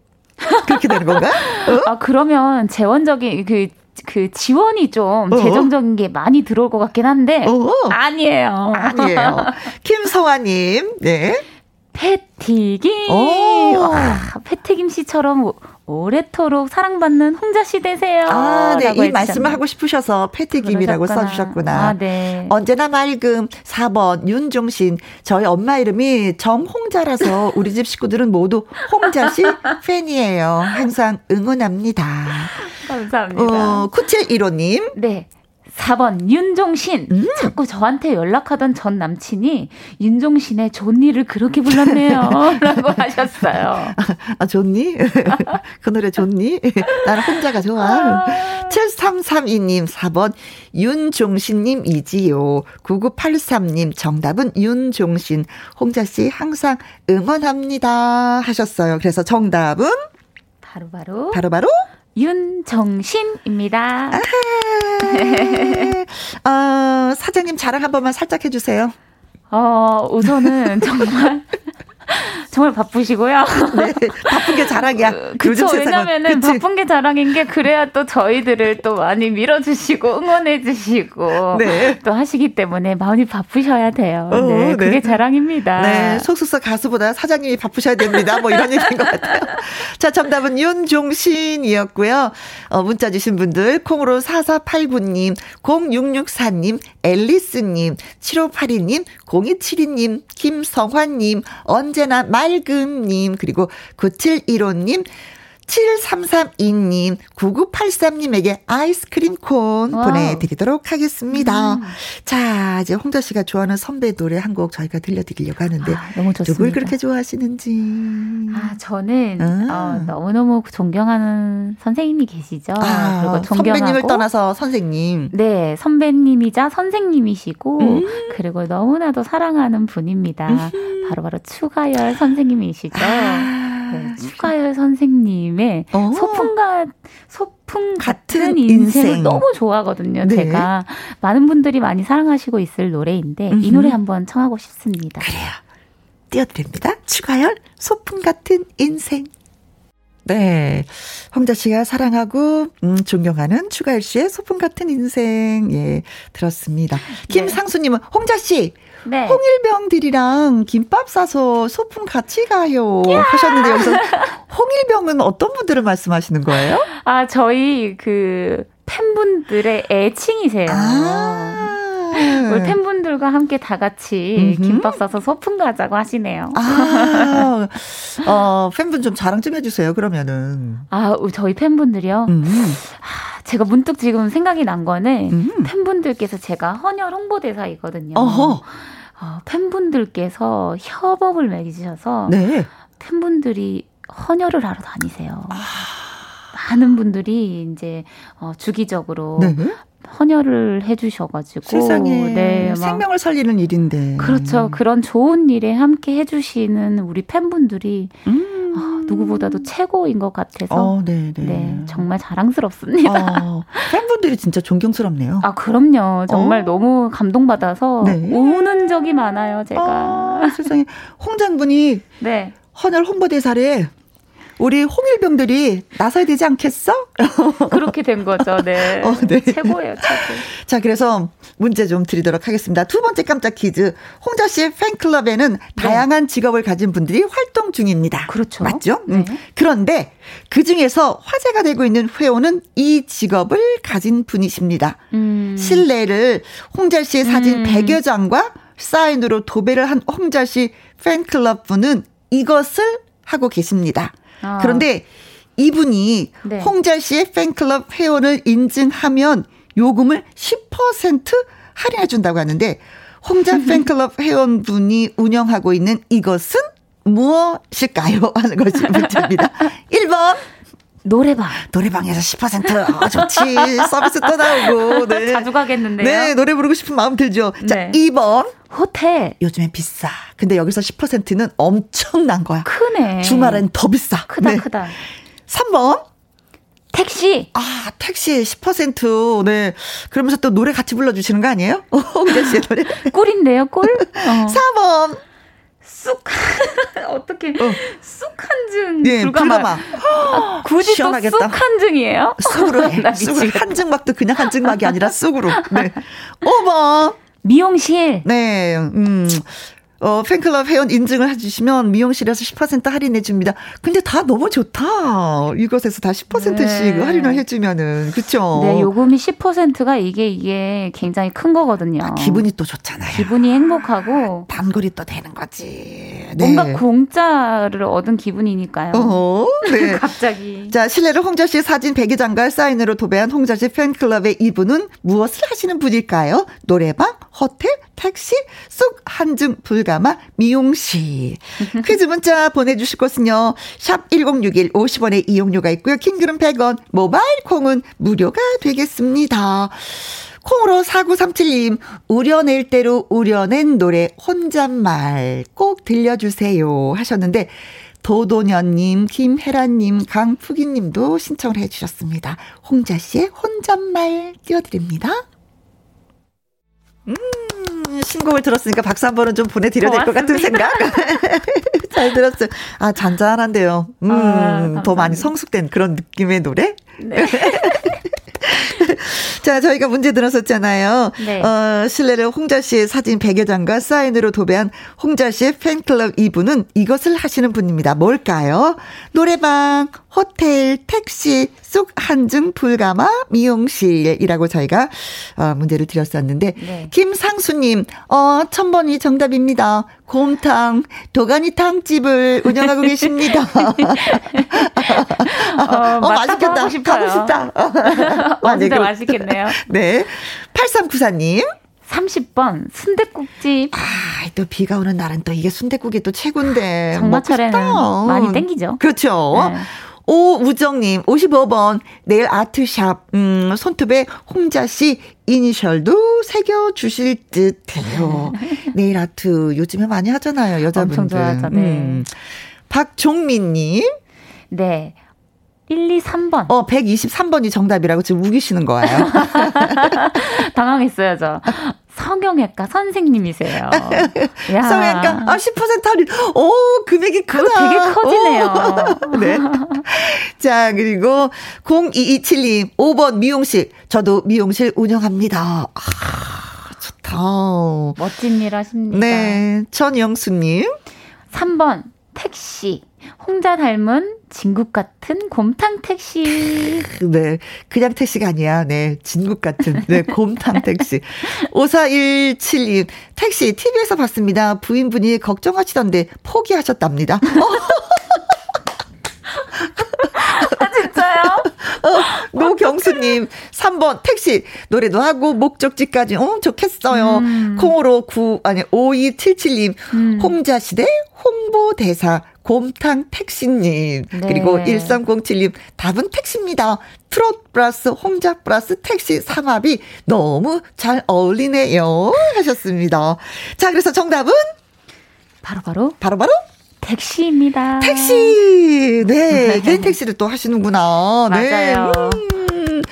A: 그렇게 되는 건가? 어?
C: 아, 그러면 재원적인 그 그 지원이 좀 어? 재정적인 게 많이 들어올 것 같긴 한데 어? 아니에요.
A: 아니에요. 김성화님, 네.
C: 패티김. 와, 패티김 씨처럼 오래도록 사랑받는 홍자 씨 되세요.
A: 아, 네. 이 말씀을 하고 싶으셔서 패티김이라고 써주셨구나. 아, 네. 언제나 맑음 4번 윤종신. 저희 엄마 이름이 정홍자라서 우리 집 식구들은 모두 홍자 씨 팬이에요. 항상 응원합니다.
C: 감사합니다.
A: 어, 9715님.
C: 네. 4번 윤종신. 음. 자꾸 저한테 연락하던 전 남친이 윤종신의 존니를 그렇게 불렀네요. 라고 하셨어요.
A: 아 존니? 그 노래 존니? 나는 혼자가 좋아 아. 7332님 4번 윤종신님 이지요. 9983님 정답은 윤종신. 홍자 씨 항상 응원합니다 하셨어요. 그래서 정답은?
C: 바로 바로.
A: 바로 바로
C: 윤정신입니다.
A: 어, 사장님 자랑 한 번만 살짝 해주세요.
C: 어, 우선은 정말 정말 바쁘시고요. 네,
A: 바쁜 게 자랑이야.
C: 그쵸, 왜냐면은 그치? 바쁜 게 자랑인 게 그래야 또 저희들을 또 많이 밀어주시고 응원해주시고 네. 또 하시기 때문에 마음이 바쁘셔야 돼요. 어, 네, 네. 그게 자랑입니다.
A: 네, 속속사 가수보다 사장님이 바쁘셔야 됩니다. 뭐 이런 얘기인 것 같아요. 자, 정답은 윤종신이었고요. 어, 문자 주신 분들 콩으로 4489님, 0664님, 앨리스님, 7582님, 0272님, 김성환님, 언제 나 맑음님, 그리고 9715님, 7332님, 9983님에게 아이스크림 콘 wow. 보내드리도록 하겠습니다. 음. 자, 이제 홍자 씨가 좋아하는 선배 노래 한 곡 저희가 들려드리려고 하는데. 아, 너무 좋습니다. 누굴 그렇게 좋아하시는지.
C: 아, 저는, 아. 어, 너무너무 존경하는 선생님이 계시죠. 아,
A: 그리고 존경하고. 선배님을 떠나서 선생님.
C: 네, 선배님이자 선생님이시고, 음. 그리고 너무나도 사랑하는 분입니다. 음. 바로 바로 추가열 선생님이시죠. 아. 네, 추가열 선생님의 어. 소풍과 소풍 같은 인생. 을 너무 좋아하거든요. 네. 제가 많은 분들이 많이 사랑하시고 있을 노래인데 음흠. 이 노래 한번 청하고 싶습니다.
A: 그래요. 띄워드립니다. 추가열 소풍 같은 인생. 네. 홍자 씨가 사랑하고, 음, 존경하는 추가열 씨의 소풍 같은 인생, 예, 들었습니다. 네. 김상수님은, 홍자 씨, 네. 홍일병들이랑 김밥 싸서 소풍 같이 가요. 하셨는데 여기서 홍일병은 어떤 분들을 말씀하시는 거예요?
C: 아, 저희 그 팬분들의 애칭이세요. 아. 우리 팬분들과 함께 다 같이 음흠. 김밥 싸서 소풍 가자고 하시네요.
A: 아, 어, 팬분 좀 자랑 좀 해주세요, 그러면은.
C: 아, 저희 팬분들이요? 음. 아, 제가 문득 지금 생각이 난 거는 음. 팬분들께서 제가 헌혈 홍보대사이거든요. 어허. 어, 팬분들께서 협업을 맺으셔서 네. 팬분들이 헌혈을 하러 다니세요. 아. 많은 분들이 이제 어, 주기적으로 네. 헌혈을 해주셔가지고
A: 세상에 네, 생명을 살리는 일인데
C: 그렇죠 그런 좋은 일에 함께 해주시는 우리 팬분들이 음. 어, 누구보다도 최고인 것 같아서 어, 네, 네. 네 정말 자랑스럽습니다. 어,
A: 팬분들이 진짜 존경스럽네요.
C: 아 그럼요 정말 어. 너무 감동받아서 네. 우는 적이 많아요 제가 아,
A: 세상에 홍 장군이 네. 헌혈 홍보대사를 우리 홍일병들이 나서야 되지 않겠어?
C: 그렇게 된 거죠. 네. 어, 네. 최고예요, 최고.
A: 자, 그래서 문제 좀 드리도록 하겠습니다. 두 번째 깜짝 퀴즈. 홍자 씨의 팬클럽에는 네. 다양한 직업을 가진 분들이 활동 중입니다.
C: 그렇죠.
A: 맞죠? 네. 음. 그런데 그 중에서 화제가 되고 있는 회원은 이 직업을 가진 분이십니다. 음. 실내를 홍자 씨의 사진 음. 100여 장과 사인으로 도배를 한 홍자 씨 팬클럽 분은 이것을 하고 계십니다. 아. 그런데 이분이 네. 홍자 씨의 팬클럽 회원을 인증하면 요금을 10% 할인해 준다고 하는데 홍자 팬클럽 회원분이 운영하고 있는 이것은 무엇일까요? 하는 것이 문제입니다. 1번
C: 노래방.
A: 노래방에서 10% 아, 좋지. 서비스 또 나오고. 네.
C: 자주 가겠는데요.
A: 네, 노래 부르고 싶은 마음 들죠. 자, 네. 2번.
C: 호텔.
A: 요즘엔 비싸. 근데 여기서 10%는 엄청난 거야.
C: 크네.
A: 주말엔 더 비싸.
C: 크다, 네. 크다.
A: 3번.
C: 택시.
A: 아, 택시 10%. 네. 그러면서 또 노래 같이 불러주시는 거 아니에요? 홍재 씨의 노래.
C: 꿀인데요, 꿀? 어.
A: 4번.
C: 쑥 어떻게 어. 쑥 한증 네, 불가마. 아, 굳이 시원하겠다. 또쑥 한증이에요?
A: 쑥으로 해. 쑥을 한증막도 그냥 한증막이 아니라 쑥으로. 네. 5번.
C: 미용실.
A: 네. 음. 어, 팬클럽 회원 인증을 해주시면 미용실에서 10% 할인해 줍니다. 근데 다 너무 좋다. 이것에서 다 10%씩 네. 할인을 해주면은 그쵸?
C: 네, 요금이 10%가 이게 이게 굉장히 큰 거거든요. 아,
A: 기분이 또 좋잖아요.
C: 기분이 행복하고
A: 단골이 또 되는 거지.
C: 네. 뭔가 공짜를 얻은 기분이니까요. 어, 네. 갑자기.
A: 자, 실례로 홍자 씨 사진 100여장과 사인으로 도배한 홍자 씨 팬클럽의 이분은 무엇을 하시는 분일까요? 노래방, 호텔, 택시, 쑥 한증 불가 마 미용실. 퀴즈 문자 보내주실 곳은요. 샵 1061 50원의 이용료가 있고요. 킹글은 100원, 모바일 콩은 무료가 되겠습니다. 콩으로 4937님, 우려낼 대로 우려낸 노래 혼잣말 꼭 들려주세요 하셨는데, 도도년님, 김혜란님, 강푸기님도 신청을 해주셨습니다. 홍자 씨의 혼잣말 띄워드립니다. 음. 신곡을 들었으니까 박수 한 번은 좀 보내드려야 될 것 같은 생각. 잘 들었어요. 아, 잔잔한데요. 음, 아, 더 많이 성숙된 그런 느낌의 노래? 네. 자, 저희가 문제 들었었잖아요. 네. 어, 실내를 홍자 씨의 사진 100여 장과 사인으로 도배한 홍자 씨의 팬클럽 이분은 이것을 하시는 분입니다. 뭘까요? 노래방, 호텔, 택시, 쑥 한증 불가마 미용실이라고 저희가 어, 문제를 드렸었는데 네. 김상수님, 어, 천번이 정답입니다. 곰탕, 도가니탕 집을 운영하고 계십니다.
C: 어, 어 맛있겠다. 가고
A: 싶다.
C: 아, 네, 진짜 맛있겠네요.
A: 네. 8394님.
C: 30번 순대국집.
A: 아, 또 비가 오는 날은 또 이게 순대국이 또 최고인데.
C: 장마철에는 많이 땡기죠.
A: 그렇죠. 네. 오우정님, 55번, 내일 아트샵, 음, 손톱에 홍자씨 이니셜도 새겨주실 듯 해요. 네일 아트 요즘에 많이 하잖아요, 여자분들.
C: 엄청 좋아하죠, 네. 음.
A: 박종민님.
C: 네. 1, 2, 3번.
A: 어, 123번이 정답이라고 지금 우기시는 거예요.
C: 당황했어요, 저. 성형외과 선생님이세요.
A: 성형외과 아, 10% 할인. 오, 금액이 크다.
C: 되게 커지네요.
A: 오. 네. 자, 그리고 0227님 5번 미용실. 저도 미용실 운영합니다. 아, 좋다.
C: 멋진 일 하십니다.
A: 네. 전영수님.
C: 3번 택시. 홍자 닮은 진국 같은 곰탕 택시.
A: 네. 그냥 택시가 아니야. 네. 진국 같은. 네. 곰탕 택시. 5417님. 택시 TV에서 봤습니다. 부인분이 걱정하시던데 포기하셨답니다.
C: 아, 진짜요?
A: 어, 노경수님, 3번, 택시, 노래도 하고, 목적지까지, 어, 좋겠어요. 음. 콩으로 9, 아니, 5277님, 음. 홍자시대 홍보대사, 곰탕 택시님. 네. 그리고 1307님, 답은 택시입니다. 트롯 플러스 홍자 플러스 택시 삼합이 너무 잘 어울리네요. 하셨습니다. 자, 그래서 정답은?
C: 바로바로?
A: 바로바로?
C: 택시입니다.
A: 택시! 네, 개인 택시를 또 하시는구나.
C: 네. 맞아요. 음.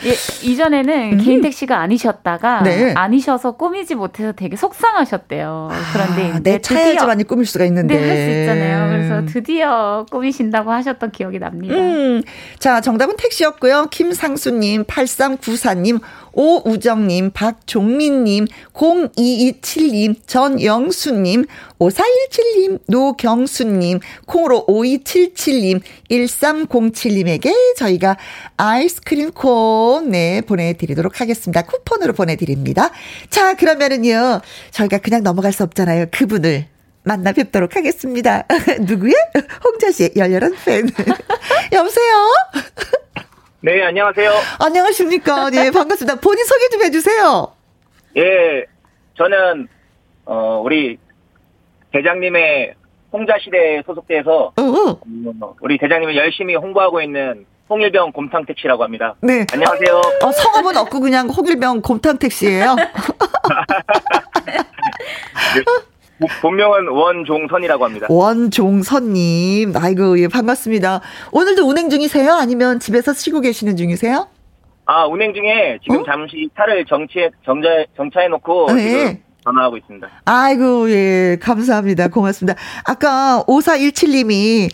C: 예, 이전에는 음. 개인 택시가 아니셨다가 네. 아니셔서 꾸미지 못해서 되게 속상하셨대요. 그런데
A: 아, 내 차야지만이 꾸밀 수가 있는데
C: 네, 할수 있잖아요. 그래서 드디어 꾸미신다고 하셨던 기억이 납니다.
A: 음. 자, 정답은 택시였고요. 김상수님, 8394님, 오우정님, 박종민님, 0227님, 전영수님, 5417님, 노경수님, 콩으로 5277님, 1307님에게 저희가 아이스크림 콘, 네, 보내드리도록 하겠습니다. 쿠폰으로 보내드립니다. 자, 그러면은요, 저희가 그냥 넘어갈 수 없잖아요. 그분을. 만나 뵙도록 하겠습니다. 누구의? 홍자 씨의 열렬한 팬. 여보세요?
D: 네, 안녕하세요.
A: 안녕하십니까. 네, 반갑습니다. 본인 소개 좀 해주세요.
D: 예, 저는, 어, 우리 대장님의 홍자시대에 소속돼서, 어, 어. 우리 대장님을 열심히 홍보하고 있는 홍일병 곰탕 택시라고 합니다.
A: 네.
D: 안녕하세요.
A: 어, 성함은 없고 그냥 홍일병 곰탕 택시예요
D: 네. 본명은 원종선이라고 합니다.
A: 원종선님, 아이고, 예, 반갑습니다. 오늘도 운행 중이세요? 아니면 집에서 쉬고 계시는 중이세요?
D: 아, 운행 중에 지금 어? 잠시 차를 정치해, 정자, 정차해놓고 네. 지금 전화하고 있습니다.
A: 아이고, 예, 감사합니다. 고맙습니다. 아까 5417님이,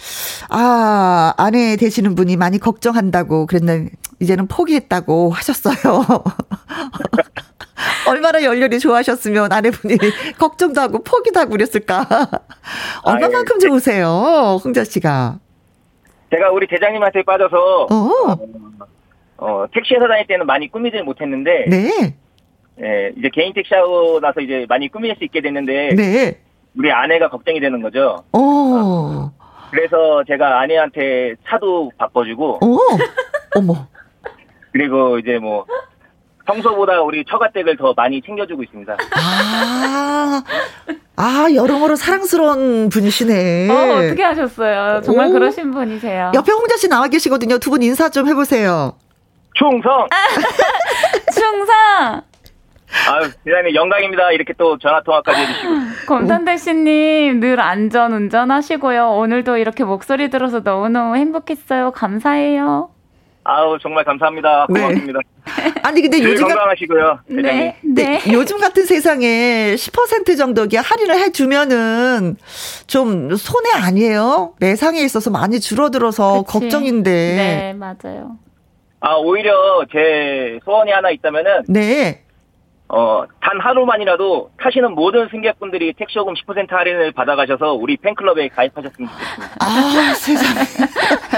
A: 아, 아내 되시는 분이 많이 걱정한다고 그랬는데, 이제는 포기했다고 하셨어요. 얼마나 열렬히 좋아하셨으면 아내분이 걱정도 하고 포기도 하고 그랬을까. 얼마만큼. 좋으세요, 홍자 씨가.
D: 제가 우리 대장님한테 빠져서, 어, 어 택시에서 다닐 때는 많이 꾸미지 못했는데, 네. 예, 이제 개인 택시하고 나서 이제 많이 꾸밀 수 있게 됐는데, 네. 우리 아내가 걱정이 되는 거죠. 오. 그래서 제가 아내한테 차도 바꿔주고, 오. 어머. 그리고 이제 뭐, 평소보다 우리 처가댁을 더 많이 챙겨주고 있습니다.
A: 아, 아, 여러모로 사랑스러운 분이시네.
C: 어, 어떻게 하셨어요? 정말 오. 그러신 분이세요.
A: 옆에 홍자 씨 나와 계시거든요. 두 분 인사 좀 해보세요.
D: 충성!
C: 충성!
D: 아유, 대단히 영광입니다. 이렇게 또 전화통화까지 해주시고.
C: 검탄대 씨님, 늘 안전 운전하시고요. 오늘도 이렇게 목소리 들어서 너무너무 행복했어요. 감사해요.
D: 아우, 정말 감사합니다. 네. 고맙습니다. 네.
A: 아니, 근데 요즘.
D: 건강하시고요.
A: 네, 네. 네. 요즘 같은 세상에 10% 정도 할인을 해 주면은 좀 손해 아니에요? 매상에 있어서 많이 줄어들어서 그치. 걱정인데.
C: 네, 맞아요.
D: 아, 오히려 제 소원이 하나 있다면은. 네. 어, 단 하루만이라도 타시는 모든 승객분들이 택시요금 10% 할인을 받아가셔서 우리 팬클럽에 가입하셨으면 좋겠습니다.
A: 아, 세상에.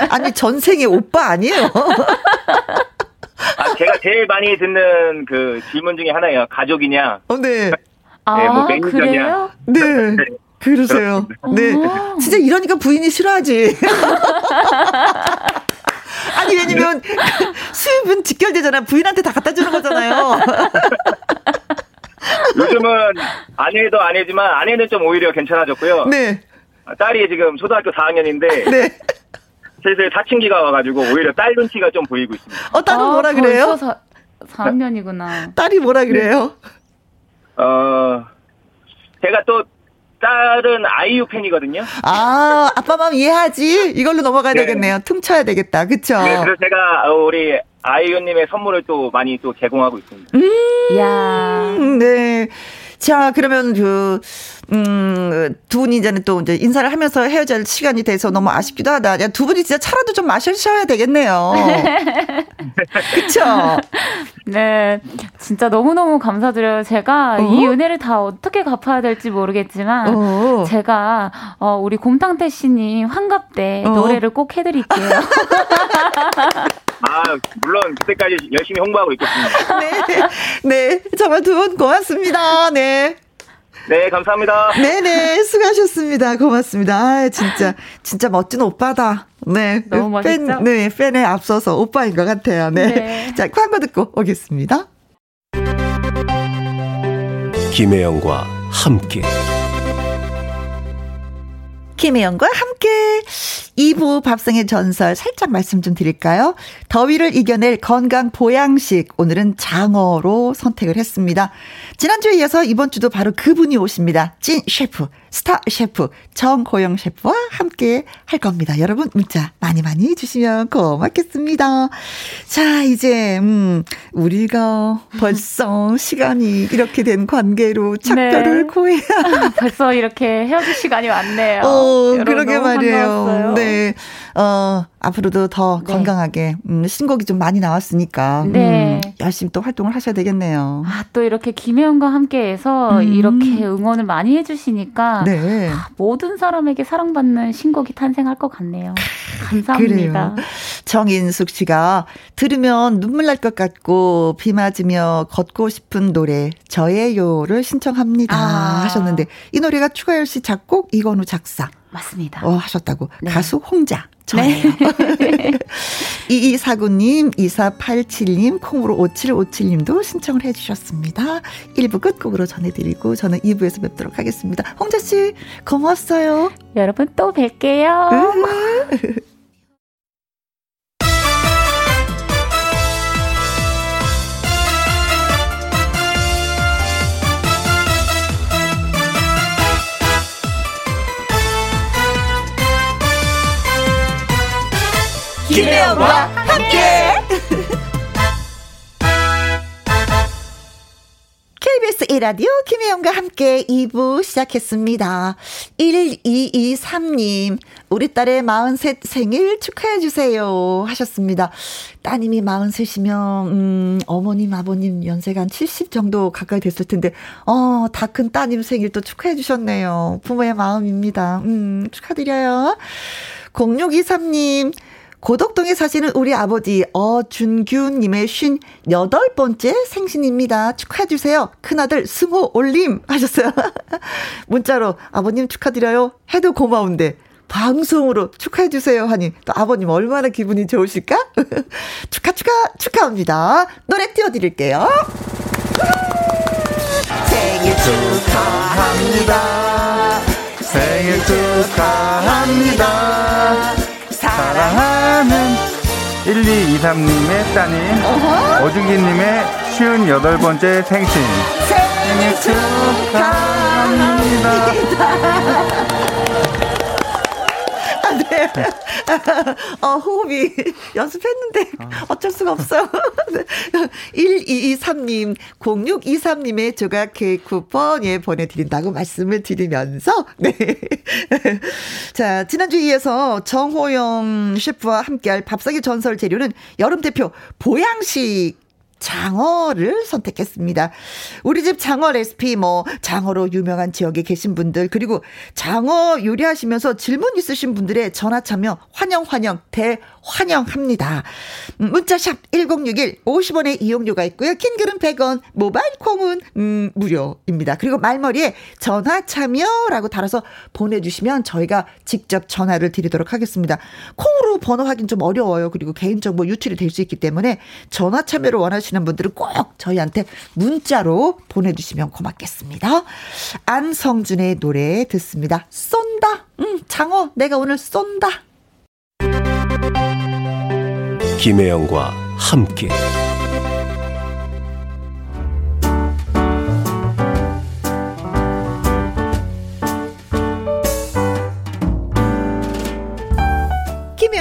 A: 아니, 전생에 오빠 아니에요?
D: 아, 제가 제일 많이 듣는 그 질문 중에 하나예요. 가족이냐?
A: 어, 네.
C: 네, 뭐 아, 매니저냐?
A: 네. 네. 그러세요. 네. 진짜 이러니까 부인이 싫어하지. 아니 왜냐면 수입은 직결되잖아. 부인한테 다 갖다 주는 거잖아요.
D: 요즘은 아내도 아내지만 아내는 좀 오히려 괜찮아졌고요. 네. 딸이 지금 초등학교 4학년인데 네. 슬슬 사춘기가 와가지고 오히려 딸 눈치가 좀 보이고 있습니다.
A: 어 딸은 아, 뭐라 그래요?
C: 4, 4학년이구나.
A: 딸이 뭐라 그래요?
D: 네. 어 제가 또 딸은 아이유 팬이거든요.
A: 아, 아빠 마음 이해하지? 이걸로 넘어가야 네. 되겠네요. 퉁쳐야 되겠다. 그쵸?
D: 네, 그래서 제가 우리 아이유님의 선물을 또 많이 또 제공하고 있습니다.
A: 음, 야. 네. 자, 그러면 그, 음, 두 분이 이제는 또 이제 인사를 하면서 헤어질 시간이 돼서 너무 아쉽기도 하다. 야, 두 분이 진짜 차라도 좀 마셔셔야 되겠네요. 그쵸?
C: 네. 진짜 너무너무 감사드려요. 제가 어? 이 은혜를 다 어떻게 갚아야 될지 모르겠지만, 어? 제가, 어, 우리 곰탕태 씨님 환갑 때 어? 노래를 꼭 해드릴게요.
D: 아, 물론 그때까지 열심히 홍보하고 있겠습니다.
A: 네. 네. 정말 두 분 고맙습니다. 네.
D: 네, 감사합니다.
A: 네네, 수고하셨습니다. 고맙습니다. 아, 진짜, 진짜 멋진 오빠다. 네.
C: 너무 멋있죠?
A: 팬, 네, 팬에 앞서서 오빠인 것 같아요. 네. 네. 자, 광고 듣고 오겠습니다.
B: 김혜영과 함께.
A: 김혜영과 함께 2부 밥상의 전설 살짝 말씀 좀 드릴까요? 더위를 이겨낼 건강 보양식 오늘은 장어로 선택을 했습니다. 지난주에 이어서 이번 주도 바로 그분이 오십니다. 찐 셰프 스타 셰프 정고영 셰프와 함께 할 겁니다. 여러분 문자 많이 많이 주시면 고맙겠습니다. 자 이제 음 우리가 벌써 시간이 이렇게 된 관계로 작별을 네. 고해야
C: 벌써 이렇게 헤어질 시간이 왔네요.
A: 어 그러게 말이에요. 네. 어, 앞으로도 더 네. 건강하게, 음, 신곡이 좀 많이 나왔으니까, 네. 음, 열심히 또 활동을 하셔야 되겠네요.
C: 아, 또 이렇게 김혜영과 함께 해서 음. 이렇게 응원을 많이 해주시니까, 네. 아, 모든 사람에게 사랑받는 신곡이 탄생할 것 같네요. 감사합니다.
A: 그래요. 정인숙 씨가 들으면 눈물 날 것 같고, 비 맞으며 걷고 싶은 노래, 저예요를 신청합니다. 아. 하셨는데, 이 노래가 추가열 씨 작곡, 이건우 작사.
C: 맞습니다.
A: 어, 하셨다고. 네. 가수 홍자. 저예요. 네. 2249님, 2487님, 콩으로 5757님도 신청을 해주셨습니다. 1부 끝곡으로 전해드리고 저는 2부에서 뵙도록 하겠습니다. 홍자씨, 고맙어요.
C: 여러분 또 뵐게요.
A: 김혜영과 함께. KBS 1라디오 김혜영과 함께 2부 시작했습니다. 1223님, 우리 딸의 43 생일 축하해주세요. 하셨습니다. 따님이 43이면, 음, 어머님, 아버님 연세가 한 70 정도 가까이 됐을 텐데, 어, 다 큰 따님 생일 또 축하해주셨네요. 부모의 마음입니다. 음, 축하드려요. 0623님, 고덕동에 사시는 우리 아버지 어준규님의 쉰 여덟 번째 생신입니다. 축하해주세요. 큰아들 승호 올림 하셨어요. 문자로 아버님 축하드려요. 해도 고마운데 방송으로 축하해주세요 하니 또 아버님 얼마나 기분이 좋으실까? 축하, 축하, 축하합니다. 노래 띄워드릴게요. 생일 축하합니다.
E: 생일 축하합니다. 사랑하는 1223님의 따님 어중기님의 58번째 생신. 생일 축하합니다.
A: 네. 어, 호흡이 연습했는데 어쩔 수가 없어요. 1223님, 0623님의 조각 케이크 쿠폰 예 보내드린다고 말씀을 드리면서 네. 자, 지난주 이어서 정호영 셰프와 함께할 밥상의 전설 재료는 여름 대표 보양식 장어를 선택했습니다. 우리 집 장어 레시피 뭐 장어로 유명한 지역에 계신 분들 그리고 장어 요리하시면서 질문 있으신 분들의 전화 참여 환영 환영 대환영합니다. 음, 문자샵 1061 50원의 이용료가 있고요. 킹글은 100원, 모바일 콩은 음, 무료입니다. 그리고 말머리에 전화 참여라고 달아서 보내 주시면 저희가 직접 전화를 드리도록 하겠습니다. 콩으로 번호 확인 좀 어려워요. 그리고 개인정보 유출이 될 수 있기 때문에 전화 참여를 원하시는 하시는 분들은 꼭 저희한테 문자로 보내주시면 고맙겠습니다. 안성준의 노래 듣습니다. 쏜다. 응, 장어, 내가 오늘 쏜다.
B: 김혜영과 함께.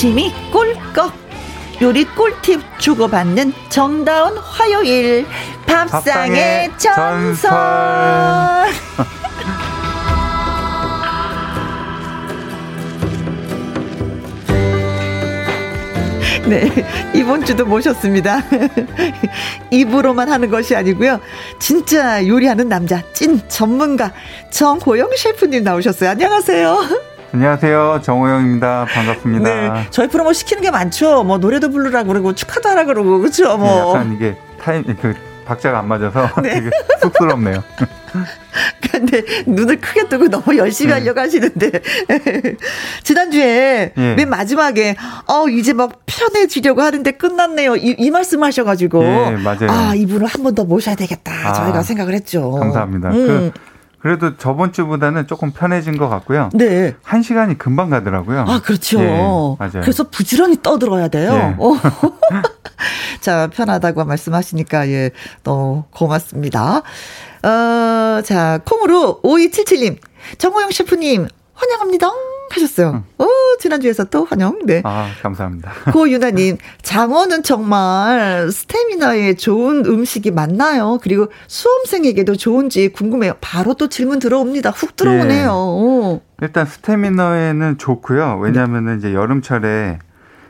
A: 군침이 꿀꺽 요리 꿀팁 주고받는 정다운 화요일 밥상의 전설. 네, 이번 주도 모셨습니다. 입으로만 하는 것이 아니고요. 진짜 요리하는 남자, 찐 전문가 정호영 셰프님 나오셨어요. 안녕하세요.
E: 안녕하세요. 정호영입니다. 반갑습니다. 네.
A: 저희 프로 뭐 시키는 게 많죠. 뭐 노래도 부르라 그러고 축하도 하라 그러고 그렇죠. 뭐.
E: 네, 약간 이게 타임 그 박자가 안 맞아서 네. 되게 쑥스럽네요.
A: 근데 눈을 크게 뜨고 너무 열심히 네. 하려고 하시는데 지난주에 예. 맨 마지막에 어 이제 막 편해지려고 하는데 끝났네요. 이, 이 말씀 하셔가지고 예, 맞아요. 아 이분을 한 번 더 모셔야 되겠다 아, 저희가 생각을 했죠.
E: 감사합니다. 음. 그 그래도 저번 주보다는 조금 편해진 것 같고요. 네. 한 시간이 금방 가더라고요.
A: 아, 그렇죠. 예, 맞아요. 그래서 부지런히 떠들어야 돼요. 예. 자, 편하다고 말씀하시니까, 예, 너무 고맙습니다. 어, 자, 콩으로 5277님, 정호영 셰프님, 환영합니다. 하셨어요. 응. 오, 지난주에서 또 환영. 네.
E: 아, 감사합니다.
A: 고유나님, 장어는 정말 스태미나에 좋은 음식이 맞나요? 그리고 수험생에게도 좋은지 궁금해요. 바로 또 질문 들어옵니다. 훅 들어오네요.
E: 예. 일단 스태미너에는 좋고요. 왜냐하면 이제 여름철에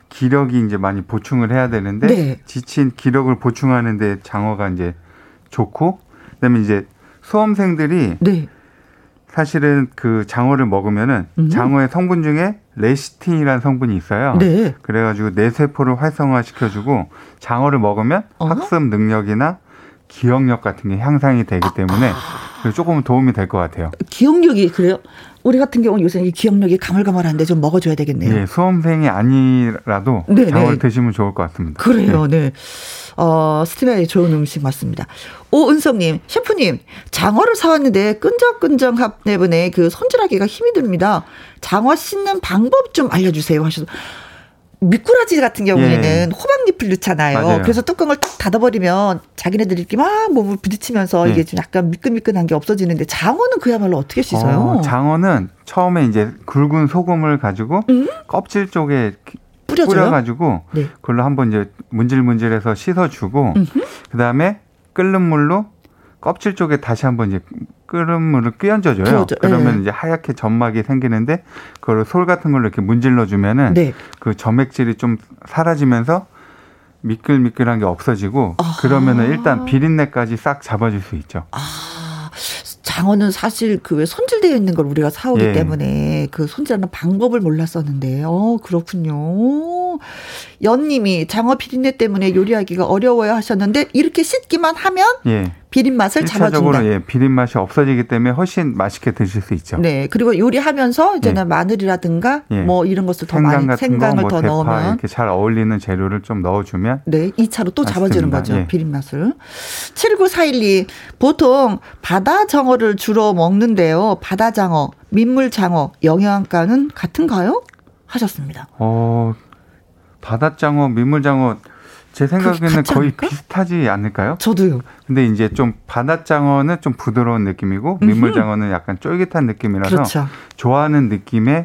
E: 기력이 이제 많이 보충을 해야 되는데 네. 지친 기력을 보충하는데 장어가 이제 좋고 그다음에 이제 수험생들이 네. 사실은 그 장어를 먹으면은 음. 장어의 성분 중에 레시틴이라는 성분이 있어요. 네. 그래가지고 뇌 세포를 활성화시켜주고 장어를 먹으면 어? 학습 능력이나 기억력 같은 게 향상이 되기 때문에 아. 조금 도움이 될 것 같아요.
A: 기억력이 그래요? 우리 같은 경우는 요새 기억력이 가물가물한데 좀 먹어줘야 되겠네요.
E: 네, 수험생이 아니라도 네, 네. 장어를 네. 드시면 좋을 것 같습니다.
A: 그래요, 네. 네. 어, 스티라에 좋은 음식 맞습니다. 오은성님, 셰프님, 장어를 사왔는데 끈적끈적한 때문에 그 손질하기가 힘이 듭니다. 장어 씻는 방법 좀 알려주세요 하셔서. 미꾸라지 같은 경우에는 예. 호박잎을 넣잖아요. 맞아요. 그래서 뚜껑을 딱 닫아버리면 자기네들이 이렇게 막 몸을 부딪히면서 예. 이게 좀 약간 미끈미끈한 게 없어지는데 장어는 그야말로 어떻게 씻어요? 어,
E: 장어는 처음에 이제 굵은 소금을 가지고 음? 껍질 쪽에? 뿌려가지고 네. 그걸로 한번 이제 문질문질해서 씻어주고 그 다음에 끓는 물로 껍질 쪽에 다시 한번 이제 끓는 물을 끼얹어줘요. 그러죠. 그러면 네. 이제 하얗게 점막이 생기는데 그걸 솔 같은 걸로 이렇게 문질러 주면은 네. 그 점액질이 좀 사라지면서 미끌미끌한 게 없어지고 아. 그러면은 일단 비린내까지 싹 잡아줄 수 있죠. 아.
A: 장어는 사실 그 왜 손질되어 있는 걸 우리가 사오기 예. 때문에 그 손질하는 방법을 몰랐었는데, 어, 그렇군요. 연님이 장어 비린내 때문에 요리하기가 어려워요 하셨는데, 이렇게 씻기만 하면, 예. 비린 맛을 잡아준다.
E: 예, 비린 맛이 없어지기 때문에 훨씬 맛있게 드실 수 있죠.
A: 네, 그리고 요리하면서 이제는 예. 마늘이라든가 예. 뭐 이런 것을 더 생강 많이 생강을 거, 뭐더 넣으면
E: 이렇게 잘 어울리는 재료를 좀 넣어주면
A: 네, 2차로 또 잡아주는 거죠. 예. 비린 맛을. 79412 보통 바다 장어를 주로 먹는데요. 바다 장어, 민물 장어 영양가는 같은가요? 하셨습니다.
E: 어, 바다 장어, 민물 장어 제 생각에는 거의 않을까? 비슷하지 않을까요?
A: 저도요.
E: 근데 이제 좀 바닷장어는 좀 부드러운 느낌이고 민물장어는 약간 쫄깃한 느낌이라서 그렇죠. 좋아하는 느낌의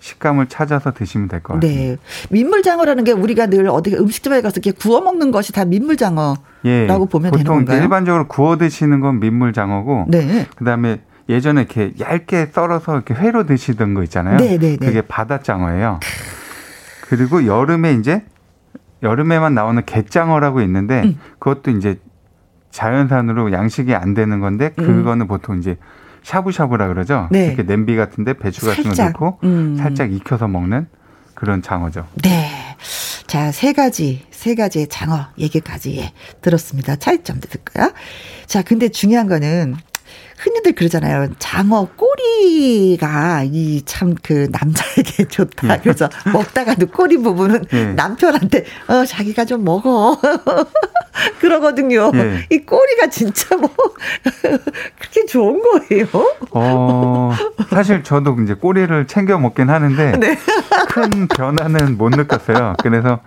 E: 식감을 찾아서 드시면 될 것 같아요. 네.
A: 민물장어라는 게 우리가 늘 어디 음식점에 가서 이렇게 구워 먹는 것이 다 민물장어라고 예, 보면 되는 건가요? 보통
E: 일반적으로 구워 드시는 건 민물장어고 네. 그다음에 예전에 이렇게 얇게 썰어서 이렇게 회로 드시던 거 있잖아요. 네, 네, 네. 그게 바닷장어예요. 그리고 여름에 이제 여름에만 나오는 갯장어라고 있는데 음. 그것도 이제 자연산으로 양식이 안 되는 건데 음. 그거는 음. 보통 이제 샤브샤브라 그러죠. 네. 이렇게 냄비 같은데 배추 같은. 거 넣고 음. 살짝 익혀서 먹는 그런 장어죠.
A: 네. 자, 세 가지, 세 가지의 장어 얘기까지 예, 들었습니다. 차이점도 듣고요. 자, 근데 중요한 거는 흔히들 그러잖아요. 장어 꼬리가 이 참 그 남자에게 좋다. 예. 그래서 먹다가도 꼬리 부분은 예. 남편한테 어 자기가 좀 먹어. 그러거든요. 예. 이 꼬리가 진짜 뭐 그렇게 좋은 거예요?
E: 어 사실 저도 이제 꼬리를 챙겨 먹긴 하는데 네. 큰 변화는 못 느꼈어요. 그래서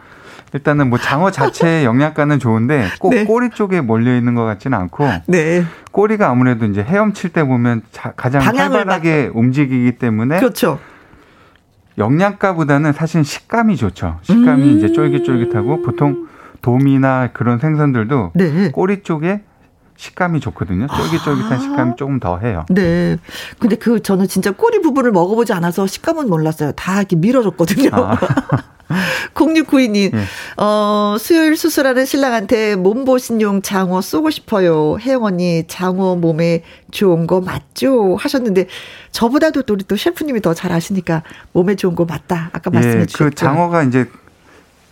E: 일단은 뭐 장어 자체의 영양가는 좋은데 꼭 네. 꼬리 쪽에 몰려 있는 것 같지는 않고 네. 꼬리가 아무래도 이제 헤엄칠 때 보면 자, 가장 활발하게 막... 움직이기 때문에
A: 그렇죠.
E: 영양가보다는 사실 식감이 좋죠. 식감이 음~ 이제 쫄깃쫄깃하고 보통 도미나 그런 생선들도 네. 꼬리 쪽에 식감이 좋거든요. 쫄깃쫄깃한 아~ 식감이 조금 더 해요.
A: 네. 근데 그 저는 진짜 꼬리 부분을 먹어보지 않아서 식감은 몰랐어요. 다 이렇게 밀어줬거든요. 아. 0692님, 네. 어, 수요일 수술하는 신랑한테 몸보신용 장어 쏘고 싶어요. 혜영 언니, 장어 몸에 좋은 거 맞죠? 하셨는데, 저보다도 또 우리 또 셰프님이 더 잘 아시니까 몸에 좋은 거 맞다. 아까 예, 말씀해 주셨죠.
E: 그 장어가 이제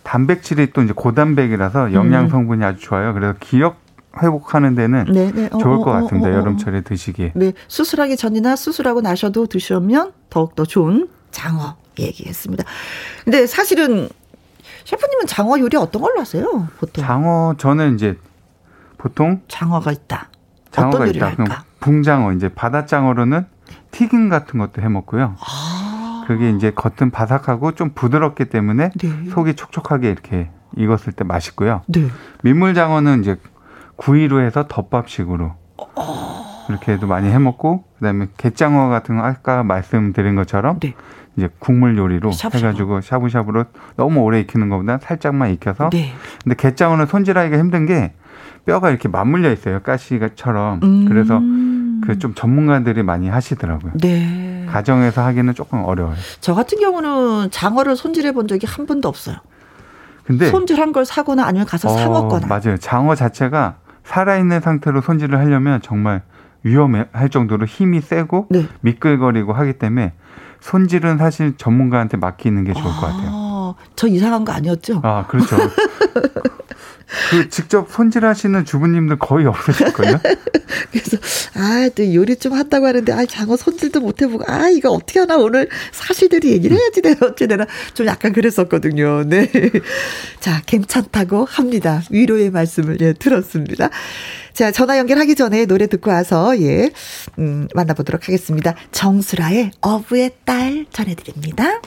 E: 단백질이 또 이제 고단백이라서 영양 음. 성분이 음. 아주 좋아요. 그래서 기억 회복하는 데는 네네. 네. 어, 좋을 것 어, 어, 같은데 어, 어, 여름철에 드시기에.
A: 네, 수술하기 전이나 수술하고 나셔도 드시면 더욱 더 좋은 장어 얘기했습니다. 근데 사실은 셰프님은 장어 요리 어떤 걸로 하세요? 보통
E: 장어 저는 이제 보통
A: 장어가 있다.
E: 장어가 어떤 있다. 그럼 붕장어 이제 바다장어로는 튀김 같은 것도 해 먹고요. 아. 그게 이제 겉은 바삭하고 좀 부드럽기 때문에 네. 속이 촉촉하게 이렇게 익었을 때 맛있고요. 네. 민물장어는 이제 구이로 해서 덮밥식으로 어. 이렇게 해도 많이 해 먹고 그다음에 갯장어 같은 거 아까 말씀드린 것처럼 네. 이제 국물 요리로 샤브샤브. 해가지고 샤브샤브로 너무 오래 익히는 것보다 살짝만 익혀서. 네. 근데 게장어는 손질하기가 힘든 게 뼈가 이렇게 맞물려 있어요. 가시처럼. 음. 그래서 그 좀 전문가들이 많이 하시더라고요. 네. 가정에서 하기는 조금 어려워요.
A: 저 같은 경우는 장어를 손질해 본 적이 한 번도 없어요. 근데 손질한 걸 사거나 아니면 가서 어, 사 먹거나.
E: 맞아요. 장어 자체가 살아있는 상태로 손질을 하려면 정말 위험할 정도로 힘이 세고 네. 미끌거리고 하기 때문에 손질은 사실 전문가한테 맡기는 게 좋을 아, 것 같아요. 아,
A: 저 이상한 거 아니었죠?
E: 아, 그렇죠. 그 직접 손질하시는 주부님들 거의 없으실걸요?
A: 그래서 아, 또 요리 좀 한다고 하는데 아, 장어 손질도 못 해보고 아, 이거 어떻게 하나 오늘 사실대로 얘기를 해야지 내가 어찌 되나 좀 약간 그랬었거든요. 네. 자, 괜찮다고 합니다. 위로의 말씀을 예, 들었습니다. 자, 전화 연결하기 전에 노래 듣고 와서, 예, 음, 만나보도록 하겠습니다. 정수라의 어부의 딸 전해드립니다.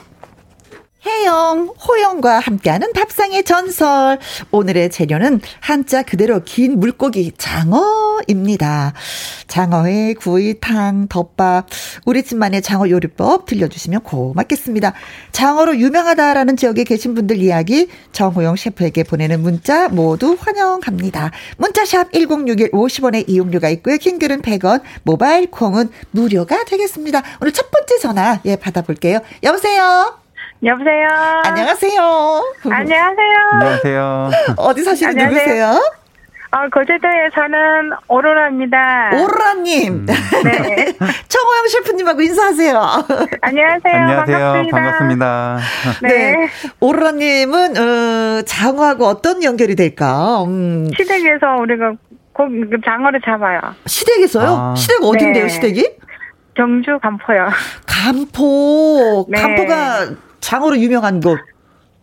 A: 혜영, 호영과 함께하는 밥상의 전설. 오늘의 재료는 한자 그대로 긴 물고기 장어입니다. 장어회, 구이탕, 덮밥, 우리 집만의 장어 요리법 들려주시면 고맙겠습니다. 장어로 유명하다라는 지역에 계신 분들 이야기 정호영 셰프에게 보내는 문자 모두 환영합니다. 문자샵 1061 50원의 이용료가 있고요. 킹글은 100원, 모바일 콩은 무료가 되겠습니다. 오늘 첫 번째 전화 예 받아볼게요. 여보세요.
F: 여보세요.
A: 안녕하세요.
F: 안녕하세요.
E: 안녕하세요.
A: 어디 사시는 안녕하세요. 누구세요?
F: 어, 거제도에 사는 오로라입니다.
A: 오로라님. 음. 네. 청호영 셰프님하고 인사하세요.
F: 안녕하세요.
E: 안녕하세요. 반갑습니다. 반갑습니다.
A: 네. 네. 오로라님은, 어, 장어하고 어떤 연결이 될까?
F: 음. 시댁에서 우리가 그 장어를 잡아요.
A: 시댁에서요? 아. 시댁 어딘데요, 네. 시댁이?
F: 경주 간포요.
A: 간포. 네. 간포가 장어로 유명한 곳.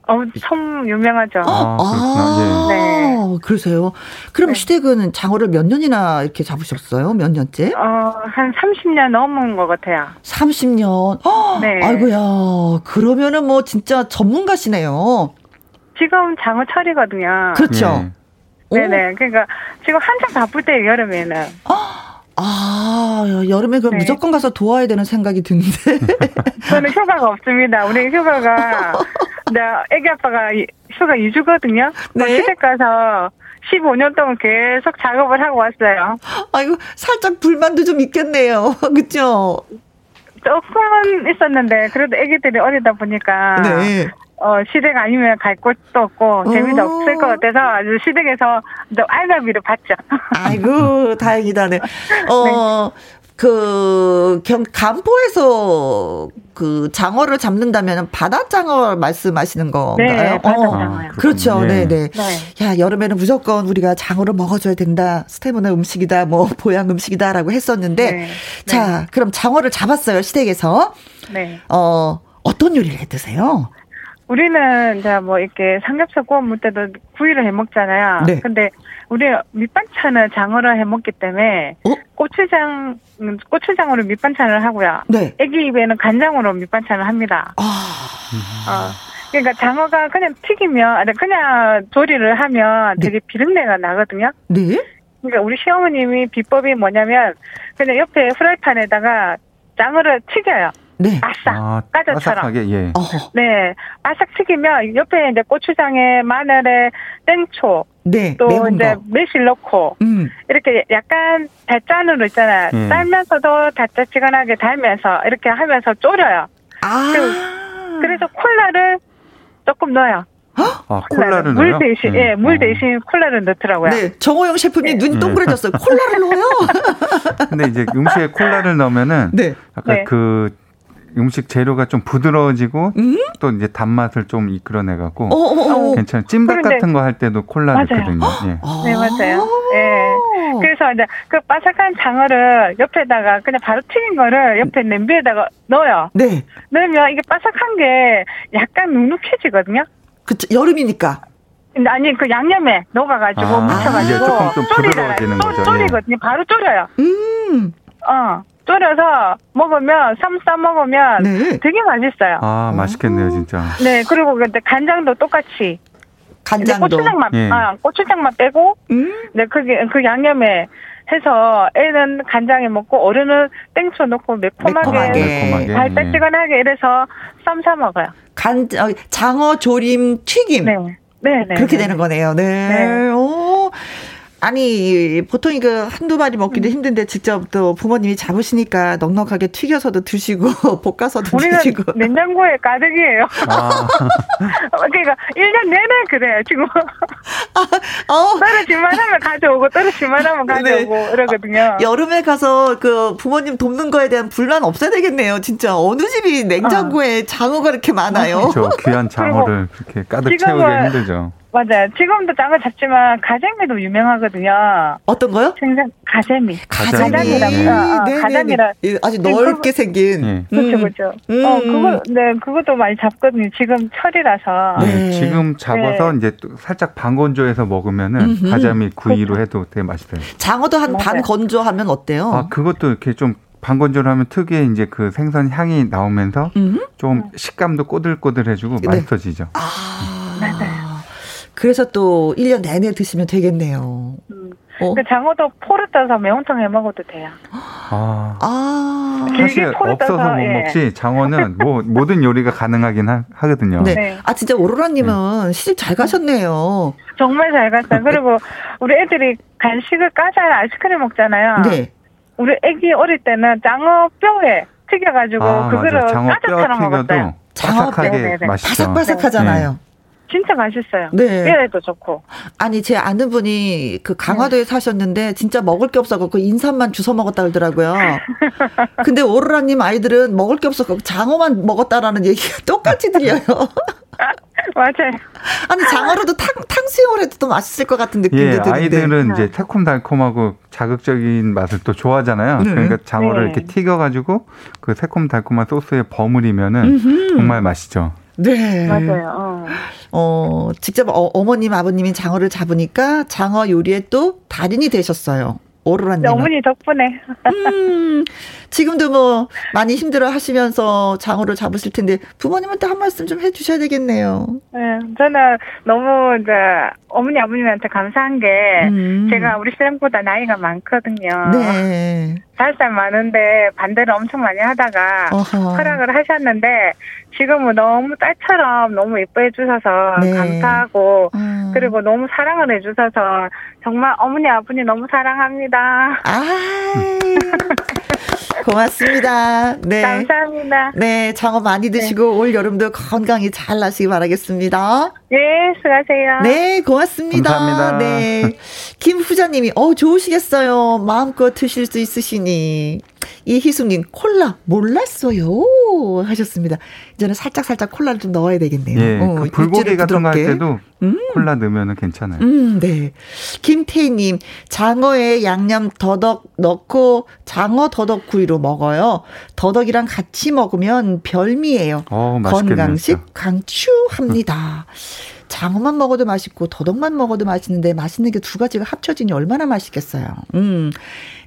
F: 어, 참 유명하죠. 아,
A: 아 네. 그러세요. 그럼 네. 시댁은 장어를 몇 년이나 이렇게 잡으셨어요? 몇 년째?
F: 어, 한 30년 넘은 것 같아요.
A: 30년? 네. 아이고야. 그러면은 뭐 진짜 전문가시네요.
F: 지금 장어 철이거든요.
A: 그렇죠.
F: 네. 네네. 그러니까 지금 한창 바쁠 때 여름에는.
A: 아, 여름에 그럼 네. 무조건 가서 도와야 되는 생각이 드는데.
F: 저는 휴가가 없습니다. 우리 휴가가, 나 애기 아빠가 휴가 2주거든요. 네. 시댁 가서 15년 동안 계속 작업을 하고 왔어요.
A: 아이고, 살짝 불만도 좀 있겠네요. 그쵸?
F: 조금 있었는데, 그래도 애기들이 어리다 보니까. 네. 어, 시댁 아니면 갈 곳도 없고, 재미도 오. 없을 것 같아서 아주 시댁에서 알바비를 받죠.
A: 아이고, 다행이다네. 어, 네. 그, 경, 간포에서 그 장어를 잡는다면 바다장어 말씀하시는 건가요?
F: 네, 바다장어요.
A: 어, 그렇죠. 네. 네, 네. 야, 여름에는 무조건 우리가 장어를 먹어줘야 된다. 스테미나 음식이다. 뭐, 보양 음식이다라고 했었는데. 네. 자, 네. 그럼 장어를 잡았어요. 시댁에서. 네. 어, 어떤 요리를 해 드세요?
F: 우리는 이제 뭐 이렇게 삼겹살 구워 먹을 때도 구이를 해 먹잖아요. 네. 근데 우리 밑반찬을 장어를 해 먹기 때문에 어? 고추장 고추장으로 밑반찬을 하고요. 네. 애기 입에는 간장으로 밑반찬을 합니다. 아. 어. 그러니까 장어가 그냥 튀기면 아니 그냥 조리를 하면 네. 되게 비린내가 나거든요. 네. 그러니까 우리 시어머님이 비법이 뭐냐면 그냥 옆에 프라이팬에다가 장어를 튀겨요. 네. 바싹 아, 까자처럼.
E: 예.
F: 네, 바싹 튀기면 옆에 이제 고추장에 마늘에 땡초, 네, 또 이제 거. 매실 넣고 음. 이렇게 약간 달짠으로 있잖아요. 음. 달면서도 달짝지근하게 달면서 이렇게 하면서 졸여요. 아. 그래서 콜라를 조금 넣어요.
E: 아, 콜라를
F: 물 넣어요? 대신, 음. 예, 물 어. 대신 콜라를 넣더라고요. 네,
A: 정호영 셰프님 네. 눈이 동그래졌어요. 콜라를 넣어요?
E: 근데 이제 음식에 콜라를 넣으면은 네. 약간 네. 그 음식 재료가 좀 부드러워지고 음? 또 이제 단맛을 좀 이끌어내 갖고 어, 어, 어. 괜찮아요. 찜닭 같은 거 할 때도 콜라 넣거든요. 예.
F: 네 맞아요. 예. 그래서 이제 그 바삭한 장어를 옆에다가 그냥 바로 튀긴 거를 옆에 냄비에다가 넣어요. 네. 넣으면 이게 바삭한 게 약간 눅눅해지거든요.
A: 그쵸 여름이니까.
F: 아니 그 양념에 녹아가지고 아, 묻혀가지고
E: 쪼리잖아요.
F: 쪼리거든요. 바로 졸여요. 음. 어. 졸여서 먹으면 쌈싸 먹으면 네. 되게 맛있어요.
E: 아 맛있겠네요 진짜.
F: 네 그리고 근데 간장도 똑같이. 간장도. 고추장만 예. 아 고추장만 빼고 음? 네 그게 그 양념에 해서 애는 간장에 먹고 어른은 땡초 넣고 매콤하게, 매콤하게. 달달지근하게 이래서 쌈싸 먹어요.
A: 간 어, 장어 조림 튀김. 네. 네, 네 그렇게 네. 되는 거네요. 네. 네. 오. 아니 보통 이거 한두 마리 먹기도 음. 힘든데 직접 또 부모님이 잡으시니까 넉넉하게 튀겨서도 드시고 볶아서도 드시고
F: 냉장고에 가득이에요. 아. 그러니까 1년 내내 그래요 지금. 아, 어. 떨어질만 하면 가져오고 떨어질만 하면 네. 가져오고 네. 이러거든요.
A: 여름에 가서 그 부모님 돕는 거에 대한 불만 없어야 되겠네요. 진짜 어느 집이 냉장고에 어. 장어가 이렇게 많아요.
E: 저 귀한 장어를 그렇게 가득 채우기 힘들죠.
F: 맞아요. 지금도 장어 잡지만 가재미도 유명하거든요.
A: 어떤 거요?
F: 생선 가재미.
A: 가재미. 가자미라고. 네. 어, 네, 가자미라. 네, 네. 아주 넓게 생긴.
F: 네. 그렇죠, 그렇죠. 음. 어, 그거, 네, 그것도 많이 잡거든요. 지금 철이라서.
E: 네, 네. 지금 잡아서 네. 이제 또 살짝 반 건조해서 먹으면은 음흠. 가자미 구이로 그렇죠. 해도 되게 맛있어요.
A: 장어도 한 반 건조하면 어때요?
E: 아, 그것도 이렇게 좀 반건조를 하면 특유의 이제 그 생선 향이 나오면서 음흠. 좀 식감도 꼬들꼬들해지고 맛있어지죠. 아.
F: 맞아요.
A: 그래서 또 1년 내내 드시면 되겠네요. 음.
F: 어? 그 장어도 포를 떠서 매운탕 해 먹어도 돼요.
E: 아, 아. 사실 없어서 못 예. 먹지 장어는 뭐 모든 요리가 가능하긴 하, 거든요
A: 네. 네. 아 진짜 오로라님은 네. 시집 잘 가셨네요.
F: 정말 잘 갔어요. 그리고 우리 애들이 간식을 까자야 아이스크림 먹잖아요. 네. 우리 애기 어릴 때는 장어 뼈에 튀겨가지고 아, 그거를 까자처럼 먹었어요.
E: 장어뼈 맛있죠.
A: 바삭바삭하잖아요. 네.
F: 진짜 맛있어요. 네. 뼈에도 좋고.
A: 아니, 제 아는 분이 그 강화도에 네. 사셨는데 진짜 먹을 게 없어갖고 인삼만 주워 먹었다 그러더라고요. 근데 오로라님 아이들은 먹을 게 없어서 장어만 먹었다라는 얘기가 똑같이 들려요.
F: 맞아요.
A: 아니, 장어로도 탕, 탕수육을 해도 또 맛있을 것 같은 느낌도 예, 드는데.
E: 아이들은 이제 새콤달콤하고 자극적인 맛을 또 좋아하잖아요. 네. 그러니까 장어를 네. 이렇게 튀겨가지고 그 새콤달콤한 소스에 버무리면은 음흠. 정말 맛있죠.
A: 네.
F: 맞아요. 어.
A: 어, 직접 어, 머님 아버님이 장어를 잡으니까 장어 요리에 또 달인이 되셨어요. 오로라님.
F: 어머니 덕분에.
A: 음, 지금도 뭐 많이 힘들어 하시면서 장어를 잡으실 텐데 부모님한테 한 말씀 좀 해주셔야 되겠네요.
F: 네, 저는 너무 이제 어머니 아버님한테 감사한 게 음. 제가 우리 쌤보다 나이가 많거든요. 네. 5살 많은데 반대를 엄청 많이 하다가. 허락을 하셨는데 지금은 너무 딸처럼 너무 예뻐해 주셔서 네. 감사하고 음. 그리고 너무 사랑을 해 주셔서 정말 어머니 아버님 너무 사랑합니다.
A: 아. 고맙습니다. 네.
F: 감사합니다.
A: 네, 장어 많이 드시고 네. 올 여름도 건강히 잘 나시기 바라겠습니다.
F: 네, 수고하세요.
A: 네, 고맙습니다.
E: 감사합니다.
A: 네. 김후자님이, 어, 좋으시겠어요. 마음껏 드실 수 있으시니. 이희숙님, 콜라 몰랐어요. 하셨습니다. 이제는 살짝살짝 콜라를 좀 넣어야 되겠네요.
E: 예, 어, 그 불고기 같은 거 할 때도 음. 콜라 넣으면 괜찮아요.
A: 음, 네. 김태희님, 장어에 양념 더덕 넣고 장어 더덕 구이로 먹어요. 더덕이랑 같이 먹으면 별미예요.
E: 어,
A: 건강식 강추합니다. 장어만 먹어도 맛있고 더덕만 먹어도 맛있는데 맛있는 게 두 가지가 합쳐지니 얼마나 맛있겠어요. 음.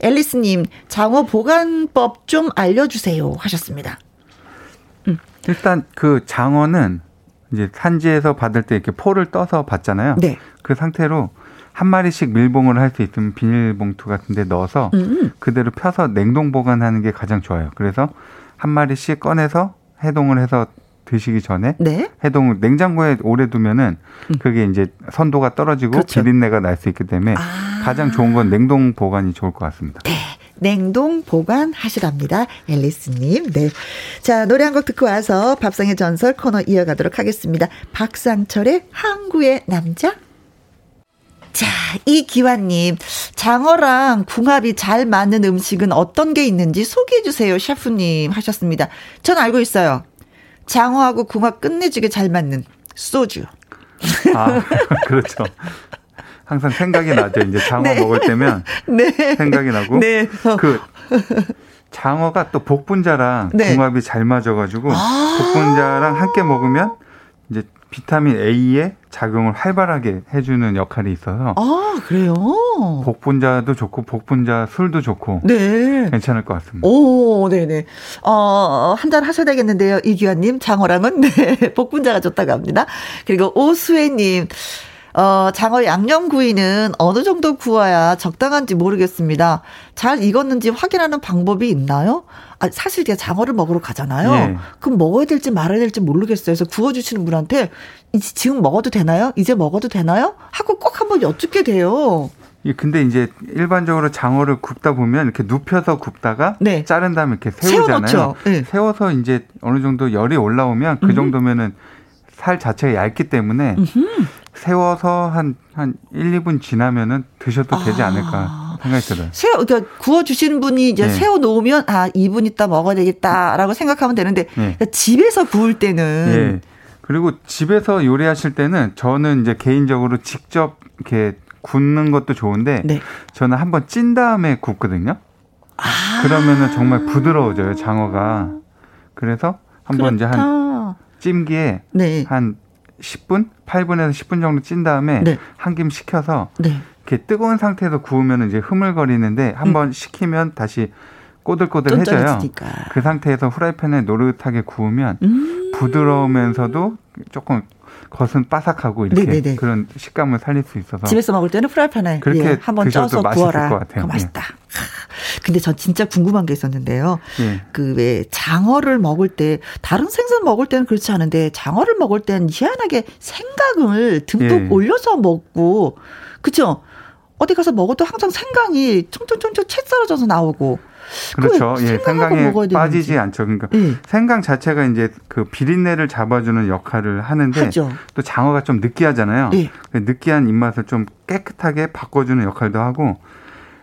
A: 앨리스님, 장어 보관법 좀 알려주세요. 하셨습니다.
E: 음. 일단 그 장어는 이제 산지에서 받을 때 이렇게 포를 떠서 받잖아요. 네. 그 상태로 한 마리씩 밀봉을 할 수 있으면 비닐봉투 같은 데 넣어서 음. 그대로 펴서 냉동 보관하는 게 가장 좋아요. 그래서 한 마리씩 꺼내서 해동을 해서 드시기 전에 네. 해동 냉장고에 오래 두면은 음. 그게 이제 선도가 떨어지고 그렇죠. 비린내가 날 수 있기 때문에 아. 가장 좋은 건 냉동 보관이 좋을 것 같습니다.
A: 네. 냉동 보관하시랍니다. 앨리스님. 네. 자, 노래 한 곡 듣고 와서 밥상의 전설 코너 이어가도록 하겠습니다. 박상철의 항구의 남자. 자, 이기환님, 장어랑 궁합이 잘 맞는 음식은 어떤 게 있는지 소개해 주세요, 셰프님 하셨습니다. 전 알고 있어요. 장어하고 궁합 끝내주게 잘 맞는 소주.
E: 아, 그렇죠. 항상 생각이 나죠. 이제 장어 네. 먹을 때면 네. 생각이 나고 네. 그 장어가 또 복분자랑 네. 궁합이 잘 맞아가지고 아~ 복분자랑 함께 먹으면 이제 비타민 A의 작용을 활발하게 해주는 역할이 있어서
A: 아 그래요?
E: 복분자도 좋고 복분자 술도 좋고 네 괜찮을 것 같습니다.
A: 오 네네 어한 잔 하셔야 되겠는데요 이기환님 장어랑은 네 복분자가 좋다고 합니다. 그리고 오수혜님 어, 장어 양념구이는 어느 정도 구워야 적당한지 모르겠습니다. 잘 익었는지 확인하는 방법이 있나요? 아, 사실 제가 장어를 먹으러 가잖아요. 예. 그럼 먹어야 될지 말아야 될지 모르겠어요. 그래서 구워주시는 분한테 지금 먹어도 되나요? 이제 먹어도 되나요? 하고 꼭 한번 여쭙게 돼요.
E: 예, 근데 이제 일반적으로 장어를 굽다 보면 이렇게 눕혀서 굽다가 네. 자른 다음에 이렇게 세우잖아요. 네. 세워서 이제 어느 정도 열이 올라오면 그 음. 정도면은 살 자체가 얇기 때문에. 세워서 한, 한 1, 2분 지나면은 드셔도 되지 않을까 아. 생각이 들어요.
A: 세워, 그러니까 구워주신 분이 이제 네. 세워 놓으면 아, 2분 있다 먹어야 되겠다라고 생각하면 되는데 네. 그러니까 집에서 구울 때는. 네.
E: 그리고 집에서 요리하실 때는 저는 이제 개인적으로 직접 이렇게 굽는 것도 좋은데 네. 저는 한번 찐 다음에 굽거든요. 아. 그러면은 정말 부드러워져요, 장어가. 그래서 한번. 이제 한 찜기에 네. 한 10분, 8분에서 10분 정도 찐 다음에 네. 한김 식혀서 네. 이렇게 뜨거운 상태에서 구우면 이제 흐물거리는데 한번 음. 식히면 다시 꼬들꼬들해져요. 그 상태에서 후라이팬에 노릇하게 구우면 음. 부드러우면서도 조금 겉은 바삭하고 이렇게 네네네. 그런 식감을 살릴 수 있어서
A: 집에서 먹을 때는 프라이팬에 그렇게 예, 한번 쪄서 구워라. 것 같아요. 맛있다. 예. 근데 전 진짜 궁금한 게 있었는데요. 예. 그왜 장어를 먹을 때 다른 생선 먹을 때는 그렇지 않은데 장어를 먹을 때는 희한하게 생강을 듬뿍 예. 올려서 먹고 그렇죠? 어디 가서 먹어도 항상 생강이 총총총총 채 썰어져서 나오고
E: 그렇죠. 예, 생강에 빠지지 않죠. 그러니까 예. 생강 자체가 이제 그 비린내를 잡아주는 역할을 하는데 하죠. 또 장어가 좀 느끼하잖아요. 예. 그 느끼한 입맛을 좀 깨끗하게 바꿔주는 역할도 하고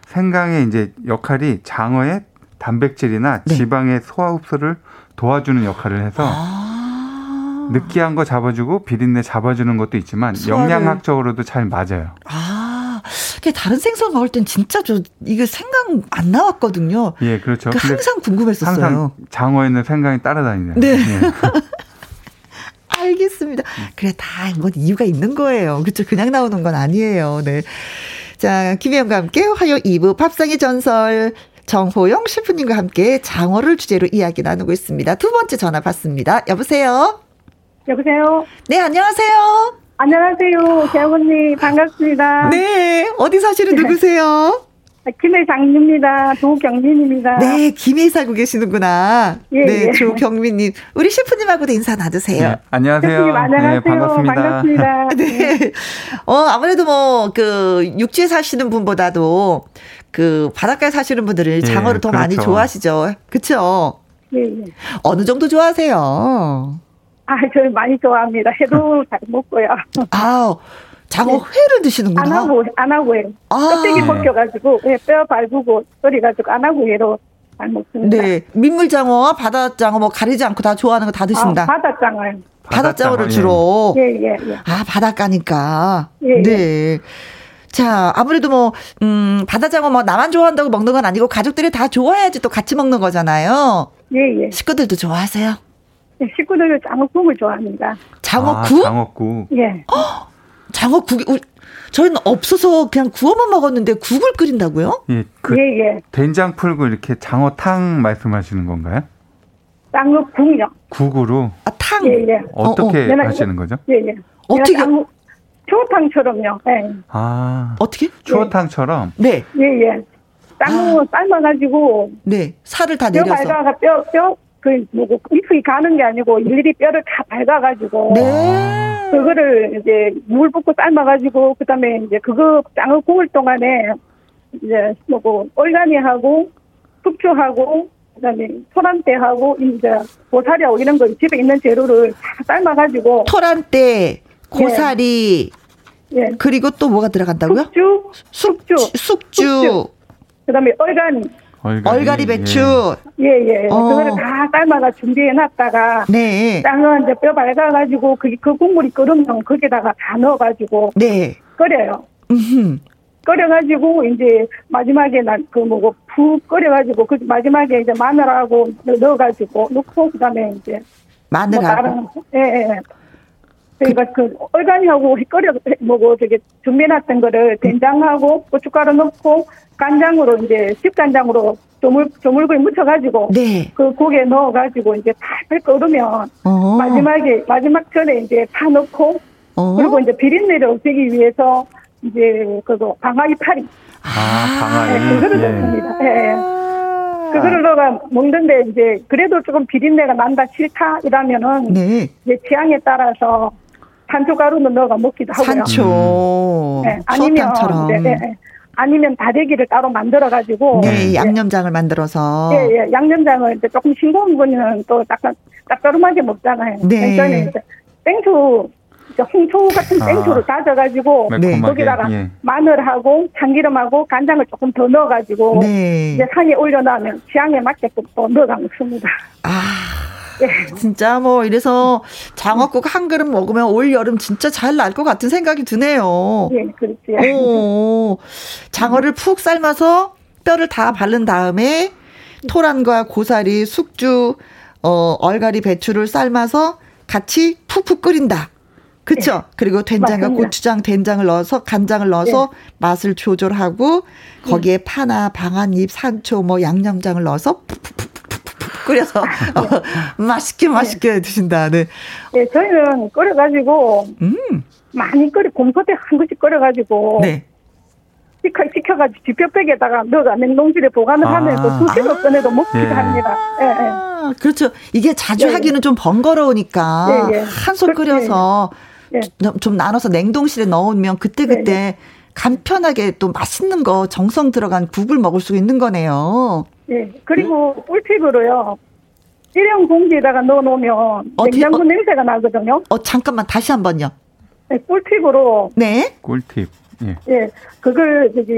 E: 생강의 이제 역할이 장어의 단백질이나 네. 지방의 소화 흡수를 도와주는 역할을 해서 아~ 느끼한 거 잡아주고 비린내 잡아주는 것도 있지만 소화를... 영양학적으로도 잘 맞아요.
A: 아~ 다른 생선 먹을 땐 진짜 저 이게 생강 안 나왔거든요.
E: 예, 그렇죠.
A: 그 항상 궁금했었어요. 항상
E: 장어에는 생강이 따라다니네요.
A: 네. 예. 알겠습니다. 그래 다 뭐 이유가 있는 거예요. 그렇죠. 그냥 나오는 건 아니에요. 네. 자, 김혜영과 함께 화요 2부 밥상의 전설 정호영 셰프님과 함께 장어를 주제로 이야기 나누고 있습니다. 두 번째 전화 받습니다. 여보세요?
G: 여보세요?
A: 네, 안녕하세요?
G: 안녕하세요. 언니, 반갑습니다.
A: 네, 어디 사시는 네. 누구세요?
G: 김해 장입니다. 조경민입니다.
A: 네, 김해 살고 계시는구나. 예, 네, 예. 조경민님. 우리 셰프님하고도 인사 나누세요. 네,
E: 안녕하세요. 셰프님,
G: 안녕하세요. 네, 반갑습니다. 반갑습니다.
A: 네. 어, 아무래도 뭐, 그, 육지에 사시는 분보다도 그, 바닷가에 사시는 분들은 예, 장어를 더 그렇죠. 많이 좋아하시죠. 그쵸? 예, 예. 어느 정도 좋아하세요?
G: 아, 저는 많이 좋아합니다. 회도 잘 먹고요.
A: 아, 장어 네. 회를 드시는구나.
G: 안 하고, 안 하고 해요. 아. 껍데기 벗겨가지고, 네, 뼈 밟고, 썰어가지고 안 하고 해로 잘 먹습니다.
A: 네. 민물장어와 바다장어 뭐 가리지 않고 다 좋아하는 거 다 드신다. 아,
G: 바다장어요.
A: 바다장어를 주로.
G: 예, 예, 예.
A: 아, 바닷가니까. 예, 예. 네. 자, 아무래도 뭐, 음, 바다장어 뭐 나만 좋아한다고 먹는 건 아니고 가족들이 다 좋아해야지 또 같이 먹는 거잖아요.
G: 예, 예.
A: 식구들도 좋아하세요?
G: 네, 식구들은 장어국을 좋아합니다.
A: 장어국?
E: 아, 장어국.
G: 예.
A: 장어국이 저희는 없어서 그냥 구워만 먹었는데 국을 끓인다고요?
E: 예, 그 예, 예. 된장 풀고 이렇게 장어탕 말씀하시는 건가요?
G: 장어국요.
E: 국으로?
A: 아, 탕?
G: 예, 예.
E: 어떻게 어, 어. 하시는 거죠?
G: 예, 예.
A: 어떻게?
G: 추어탕처럼요. 예.
E: 아.
A: 어떻게?
E: 추어탕처럼?
A: 네.
G: 예, 예. 장어 아. 삶아가지고.
A: 네. 살을 다 내려서.
G: 뼈 밟아가 뼈, 뼈, 그 뭐고 움푹이 가는 게 아니고 일일이 뼈를 다 밝아가지고 네. 그거를 이제 물 붓고 삶아가지고 그다음에 이제 그거 장을 구울 동안에 이제 뭐고 얼간이하고 숙주하고 그다음에 토란대하고 이제 고사리하고 이런 거 집에 있는 재료를 다 삶아가지고
A: 토란대 고사리 예. 예. 그리고 또 뭐가 들어간다고요?
G: 숙주 숙주
A: 숙주, 숙주.
G: 그다음에 얼간
A: 얼갈이, 얼갈이 배추.
G: 예, 예. 어. 그거를 다 삶아가 준비해 놨다가. 네. 땅은 이제 뼈 밝아가지고 그, 그 국물이 끓으면 거기다가 다 넣어가지고. 네. 끓여요. 음 끓여가지고 이제 마지막에 난그 뭐고 푹 끓여가지고 그 마지막에 이제 마늘하고 넣어가지고 넣고 그 다음에 이제
A: 마늘하고
G: 뭐 예, 예. 그러니까 그, 그 얼간이하고 끓여 뭐고 저기 준비해놨던 거를 된장하고 고춧가루 넣고 간장으로 이제 집간장으로 조물 조물구이 묻혀가지고 네. 그 고기에 넣어가지고 이제 팔팔 끓으면 어. 마지막에 마지막 전에 이제 파 넣고 어. 그리고 이제 비린내를 없애기 위해서 이제 그거 방아이 파리
E: 아 방아이
G: 네, 그거를 예. 넣습니다. 예. 아. 그거를 넣어가 먹는데 이제 그래도 조금 비린내가 난다 싫다 이러면은 네. 이제 취향에 따라서 산초가루는 넣어가 먹기도 하고요.
A: 산초. 네, 아니면 네, 네,
G: 아니면 다대기를 따로 만들어 가지고
A: 네, 양념장을 만들어서
G: 예, 예, 양념장을 이제 조금 싱거운 분은 또 약간 짭조름하게 먹잖아요. 네. 땡초 홍초 같은 아. 땡초를 아, 다져가지고 네. 거기다가 예. 마늘하고 참기름하고 간장을 조금 더 넣어가지고 네. 이제 상에 올려놓으면 취향에 맞게끔 또 넣어가 먹습니다.
A: 아. 예. 진짜 뭐 이래서 장어국 한 그릇 먹으면 올 여름 진짜 잘 날 것 같은 생각이 드네요.
G: 예, 그렇지.
A: 오, 장어를 푹 삶아서 뼈를 다 바른 다음에 토란과 고사리, 숙주, 어, 얼갈이 배추를 삶아서 같이 푹푹 끓인다. 그쵸? 네. 그리고 된장과 맞습니다. 고추장, 된장을 넣어서 간장을 넣어서 네. 맛을 조절하고 거기에 파나 방아잎, 산초, 뭐 양념장을 넣어서 푹푹푹 끓여서 어, 맛있게 맛있게 네. 드신다. 네.
G: 네, 저희는 끓여가지고 음. 많이 끓여 곰소대 한 그릇 끓여가지고 네. 시켜, 시켜가지고 지뼈백에다가 넣어가 냉동실에 보관을 아. 하면서 두시로 아. 꺼내도 먹기도 예. 합니다. 예, 예.
A: 그렇죠. 이게 자주 예, 예. 하기는 좀 번거로우니까. 한솥 끓여서 좀 나눠서 냉동실에 넣으면 그때 그때 간편하게 또 맛있는 거 정성 들어간 국을 먹을 수 있는 거네요.
G: 네. 그리고 네? 꿀팁으로요. 일회용 봉지에다가 넣어놓으면 어디, 냉장고 어, 냄새가 나거든요.
A: 어 잠깐만 다시 한번요.
G: 네, 꿀팁으로.
A: 네.
E: 꿀팁. 예.
G: 예, 그걸 저기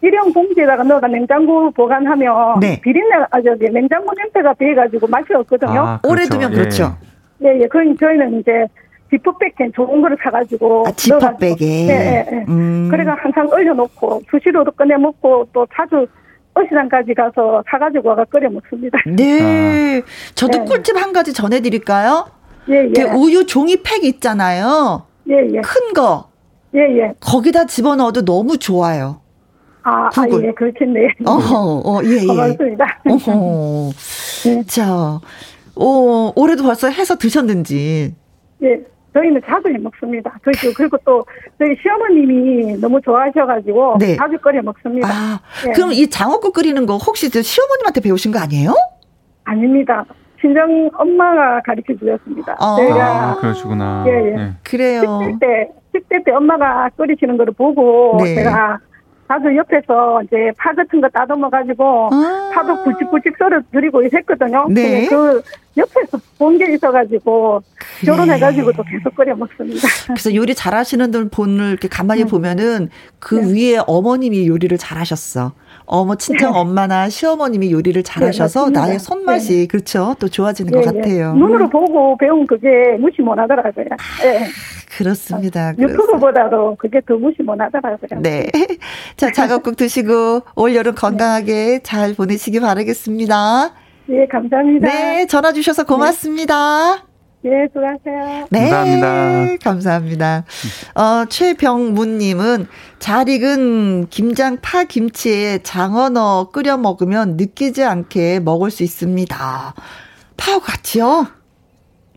G: 일회용 봉지에다가 넣어가 냉장고 보관하면 네. 비린내 아 저기 냉장고 냄새가 배가지고 맛이 없거든요. 아,
A: 그렇죠. 오래 두면 그렇죠.
G: 예, 예. 그 저희는 이제 지퍼백에 좋은 거를 사가지고.
A: 아, 지퍼백에.
G: 예, 예, 예. 음. 그래가 항상 얼려놓고 수시로도 꺼내 먹고 또 자주 어시장까지 가서 사가지고 와가 끓여 먹습니다.
A: 네. 아. 저도 네. 꿀팁 한 가지 전해드릴까요?
G: 예, 예.
A: 우유 종이팩 있잖아요.
G: 예, 예.
A: 큰 거.
G: 예, 예.
A: 거기다 집어넣어도 너무 좋아요.
G: 아, 아 예, 그렇겠네.
A: 어, 어, 예, 예.
G: 고맙습니다.
A: 어허. 네. 자, 오, 올해도 벌써 해서 드셨는지.
G: 예. 저희는 자주 해 먹습니다. 저희 그리고 또 저희 시어머님이 너무 좋아하셔가지고 네. 자주 끓여 먹습니다. 아,
A: 네. 그럼 이 장어국 끓이는 거 혹시 시어머님한테 배우신 거 아니에요?
G: 아닙니다. 친정 엄마가 가르쳐 주셨습니다.
E: 아, 제가 아, 그러시구나.
G: 예, 예.
A: 네. 그래요.
G: 10대 때, 10대 때 엄마가 끓이시는 거를 보고 네. 제가 자주 옆에서 이제 파 같은 거 따듬어 가지고 아~ 파도 굵직굵직 썰어 드리고 했거든요. 네. 그 옆에서 본 게 있어가지고 그래. 결혼해가지고 또 계속 끓여 먹습니다.
A: 그래서 요리 잘하시는 분을 이렇게 가만히 네. 보면은 그 네. 위에 어머님이 요리를 잘하셨어. 어머 친정 네. 엄마나 시어머님이 요리를 잘하셔서 네, 나의 손맛이 네. 그렇죠 또 좋아지는 것 네, 네. 같아요.
G: 눈으로 보고 배운 그게 무시 못하더라고요. 네.
A: 그렇습니다.
G: 유튜브보다도 그게 더 무시 못하더라고요.
A: 네. 자 작업국 드시고 올 여름 건강하게 잘 보내시기 바라겠습니다.
G: 네 감사합니다.
A: 네 전화 주셔서 고맙습니다.
G: 네, 수고하세요.
A: 네, 감사합니다. 감사합니다. 어, 최병문님은 잘 익은 김장 파 김치에 장어 넣어 끓여 먹으면 느끼지 않게 먹을 수 있습니다. 파하고 같이요?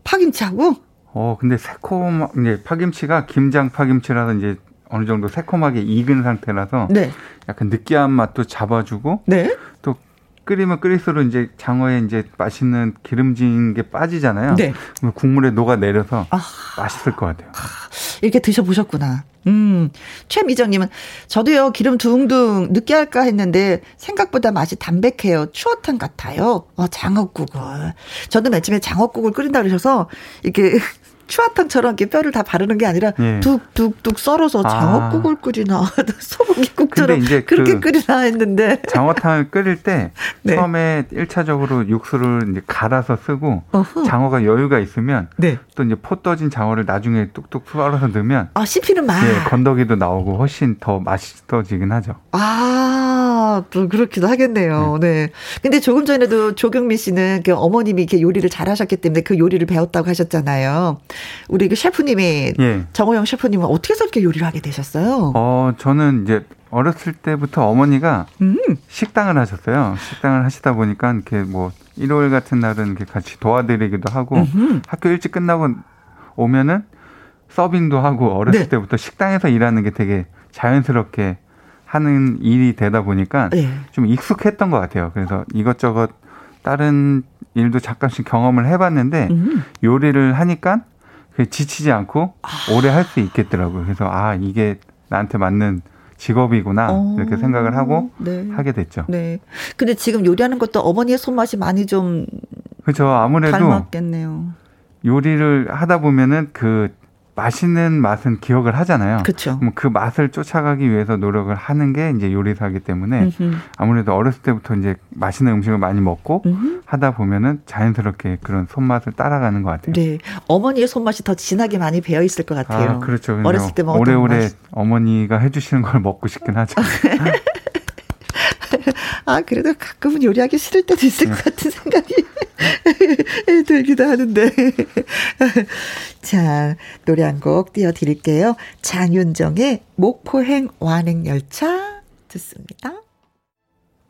A: 파김치하고?
E: 어, 근데 새콤, 이제 파김치가 김장 파김치라서 이제 어느 정도 새콤하게 익은 상태라서 네. 약간 느끼한 맛도 잡아주고 네. 또 끓이면 끓일수록 이제 장어에 이제 맛있는 기름진 게 빠지잖아요. 네. 국물에 녹아 내려서 아. 맛있을 것 같아요.
A: 이렇게 드셔보셨구나. 음, 최미정님은 저도요 기름 둥둥 느끼할까 했는데 생각보다 맛이 담백해요. 추어탕 같아요. 어, 장어국을. 저도 맨 처음에 장어국을 끓인다 그러셔서 이렇게 추어탕처럼 이렇게 뼈를 다 바르는 게 아니라 예. 뚝뚝뚝 썰어서 아. 장어국을 아. 끓이나 소고기국처럼 이제 그렇게 그 끓이나 했는데
E: 장어탕을 끓일 때 네. 처음에 1차적으로 육수를 이제 갈아서 쓰고 어후. 장어가 여유가 있으면 네. 또 이제 포 떠진 장어를 나중에 뚝뚝 썰어서 넣으면
A: 아 씹히는 맛. 예,
E: 건더기도 나오고 훨씬 더 맛있어지긴 하죠.
A: 아, 또 그렇기도 하겠네요. 네. 네. 근데 조금 전에도 조경민 씨는 그 어머님이 이렇게 요리를 잘 하셨기 때문에 그 요리를 배웠다고 하셨잖아요. 우리 그 셰프님이 예. 정호영 셰프님은 어떻게 해서 이렇게 요리를 하게 되셨어요?
E: 어, 저는 이제 어렸을 때부터 어머니가 음. 식당을 하셨어요. 식당을 하시다 보니까 이렇게 뭐 일요일 같은 날은 이렇게 같이 도와드리기도 하고 음흠. 학교 일찍 끝나고 오면은 서빙도 하고 어렸을 네. 때부터 식당에서 일하는 게 되게 자연스럽게 하는 일이 되다 보니까 네. 좀 익숙했던 것 같아요. 그래서 이것저것 다른 일도 잠깐씩 경험을 해봤는데 음. 요리를 하니까 지치지 않고 아. 오래 할 수 있겠더라고요. 그래서 아 이게 나한테 맞는 직업이구나 어, 이렇게 생각을 하고 네. 하게 됐죠.
A: 네. 근데 지금 요리하는 것도 어머니의 손맛이 많이 좀
E: 그렇죠. 아무래도
A: 닮았겠네요.
E: 요리를 하다 보면은 그 맛있는 맛은 기억을 하잖아요.
A: 그렇죠.
E: 그럼 그 맛을 쫓아가기 위해서 노력을 하는 게 이제 요리사기 때문에 음흠. 아무래도 어렸을 때부터 이제 맛있는 음식을 많이 먹고 음흠. 하다 보면은 자연스럽게 그런 손맛을 따라가는 것 같아요.
A: 네, 어머니의 손맛이 더 진하게 많이 배어 있을 것 같아요.
E: 아, 그렇죠.
A: 어렸을 때만
E: 오래오래 맛... 어머니가 해주시는 걸 먹고 싶긴 하죠.
A: 아, 그래도 가끔은 요리하기 싫을 때도 있을 것 같은 생각이 들기도 하는데. 자, 노래 한 곡 띄워드릴게요. 장윤정의 목포행 완행열차 듣습니다.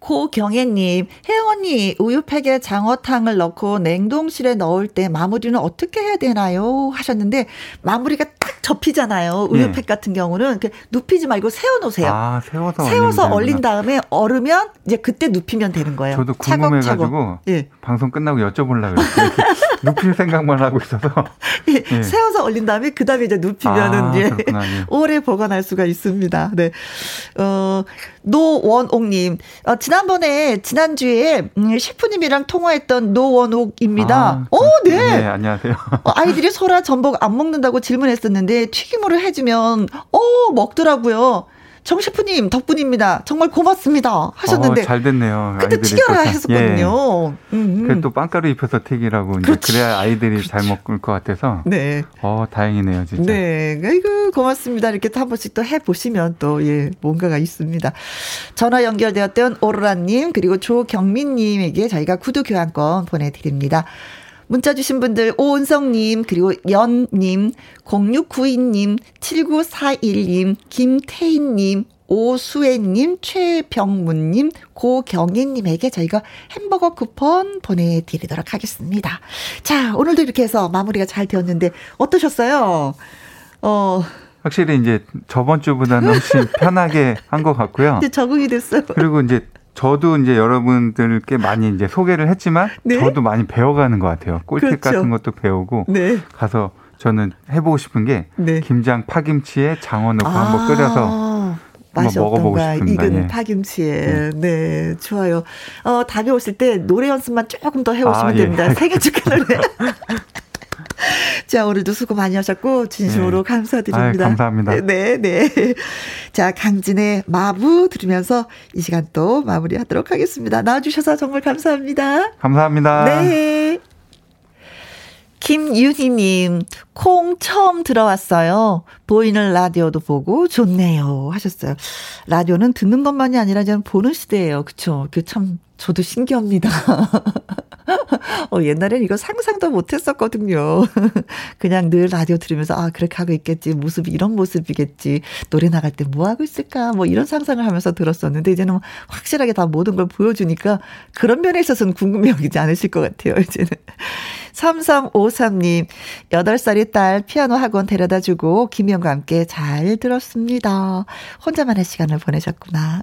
A: 고경혜님, 혜원이 우유팩에 장어탕을 넣고 냉동실에 넣을 때 마무리는 어떻게 해야 되나요? 하셨는데 마무리가 딱 접히잖아요. 우유팩 네. 같은 경우는 눕히지 말고 세워놓으세요.
E: 아, 세워서
A: 세워서 얼린 다음에 얼으면 이제 그때 눕히면 되는 거예요.
E: 저도 궁금해가지고 예. 방송 끝나고 여쭤보려고 했어요. 눕힐 생각만 하고 있어서.
A: 예. 예. 세워서 얼린 다음에 그 다음에 이제 눕히면은 아, 예. 오래 보관할 수가 있습니다. 네. 어, 노원옥님, 어, 지난번에, 지난주에, 음, 셰프님이랑 통화했던 노원옥입니다. 아, 어, 네.
E: 네, 안녕하세요.
A: 어, 아이들이 소라 전복 안 먹는다고 질문했었는데, 튀김으로 해주면, 어, 먹더라고요. 정 셰프님 덕분입니다. 정말 고맙습니다. 하셨는데.
E: 어, 잘 됐네요.
A: 그때 튀겨라 했었거든요.
E: 예. 음, 음. 또 빵가루 입혀서 튀기라고 이제 그래야 아이들이 그렇지. 잘 먹을 것 같아서. 네. 어 다행이네요, 진짜.
A: 네, 아이고 고맙습니다. 이렇게 또한 번씩 또 해보시면 또 예 뭔가가 있습니다. 전화 연결되었던 오로라님 그리고 조경민님에게 저희가 구두 교환권 보내드립니다. 문자 주신 분들 오은성님 그리고 연님 0692님 7941님 김태인님 오수혜님, 최병문님, 고경희님에게 저희가 햄버거 쿠폰 보내드리도록 하겠습니다. 자, 오늘도 이렇게 해서 마무리가 잘 되었는데, 어떠셨어요? 어.
E: 확실히 이제 저번 주보다는 훨씬 편하게 한 것 같고요.
A: 이제 적응이 됐어요.
E: 그리고 이제 저도 이제 여러분들께 많이 이제 소개를 했지만 네? 저도 많이 배워가는 것 같아요. 꿀팁 그렇죠. 같은 것도 배우고 네. 가서 저는 해보고 싶은 게 네. 김장 파김치에 장어 넣고 아~ 한번 끓여서 맛이 어떤가
A: 익은 예. 파김치에 네. 네. 좋아요. 어 다음에 오실 때 노래 연습만 조금 더 해오시면 아, 예. 됩니다. 생일 축하 노래. 자, 오늘도 수고 많이 하셨고, 진심으로 네. 감사드립니다.
E: 아유, 감사합니다.
A: 네, 네. 자, 강진의 마부 들으면서 이 시간 또 마무리 하도록 하겠습니다. 나와주셔서 정말 감사합니다.
E: 감사합니다.
A: 네. 김윤희님, 콩 처음 들어왔어요. 보이는 라디오도 보고 좋네요. 하셨어요. 라디오는 듣는 것만이 아니라 저는 보는 시대예요. 그쵸? 그 참, 저도 신기합니다. 어, 옛날엔 이거 상상도 못 했었거든요. 그냥 늘 라디오 들으면서, 아, 그렇게 하고 있겠지. 모습이 이런 모습이겠지. 노래 나갈 때 뭐 하고 있을까? 뭐 이런 상상을 하면서 들었었는데, 이제는 확실하게 다 모든 걸 보여주니까 그런 면에 있어서는 궁금해 여기지 않으실 것 같아요, 이제는. 3353님, 8살이 딸 피아노 학원 데려다 주고 김영과 함께 잘 들었습니다. 혼자만의 시간을 보내셨구나.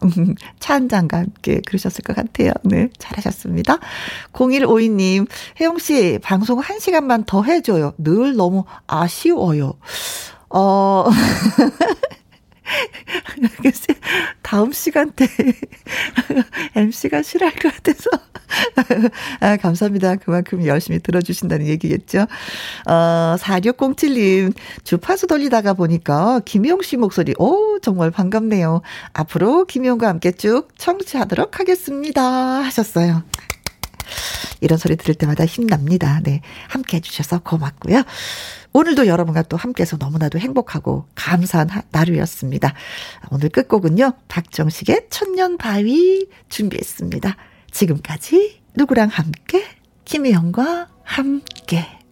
A: 차 한 잔과 함께 그러셨을 것 같아요. 네, 잘하셨습니다. 0152님, 혜영씨, 방송 1시간만 더 해줘요. 늘 너무 아쉬워요. 어, 글쎄, 다음 시간대 MC가 싫어할 것 같아서. 아, 감사합니다. 그만큼 열심히 들어주신다는 얘기겠죠. 어, 4607님, 주파수 돌리다가 보니까 김용 씨 목소리, 오, 정말 반갑네요. 앞으로 김용과 함께 쭉 청취하도록 하겠습니다. 하셨어요. 이런 소리 들을 때마다 힘납니다. 네. 함께 해주셔서 고맙고요. 오늘도 여러분과 또 함께해서 너무나도 행복하고 감사한 날이었습니다. 오늘 끝곡은요. 박정식의 천년 바위 준비했습니다. 지금까지 누구랑 함께? 김혜영과 함께.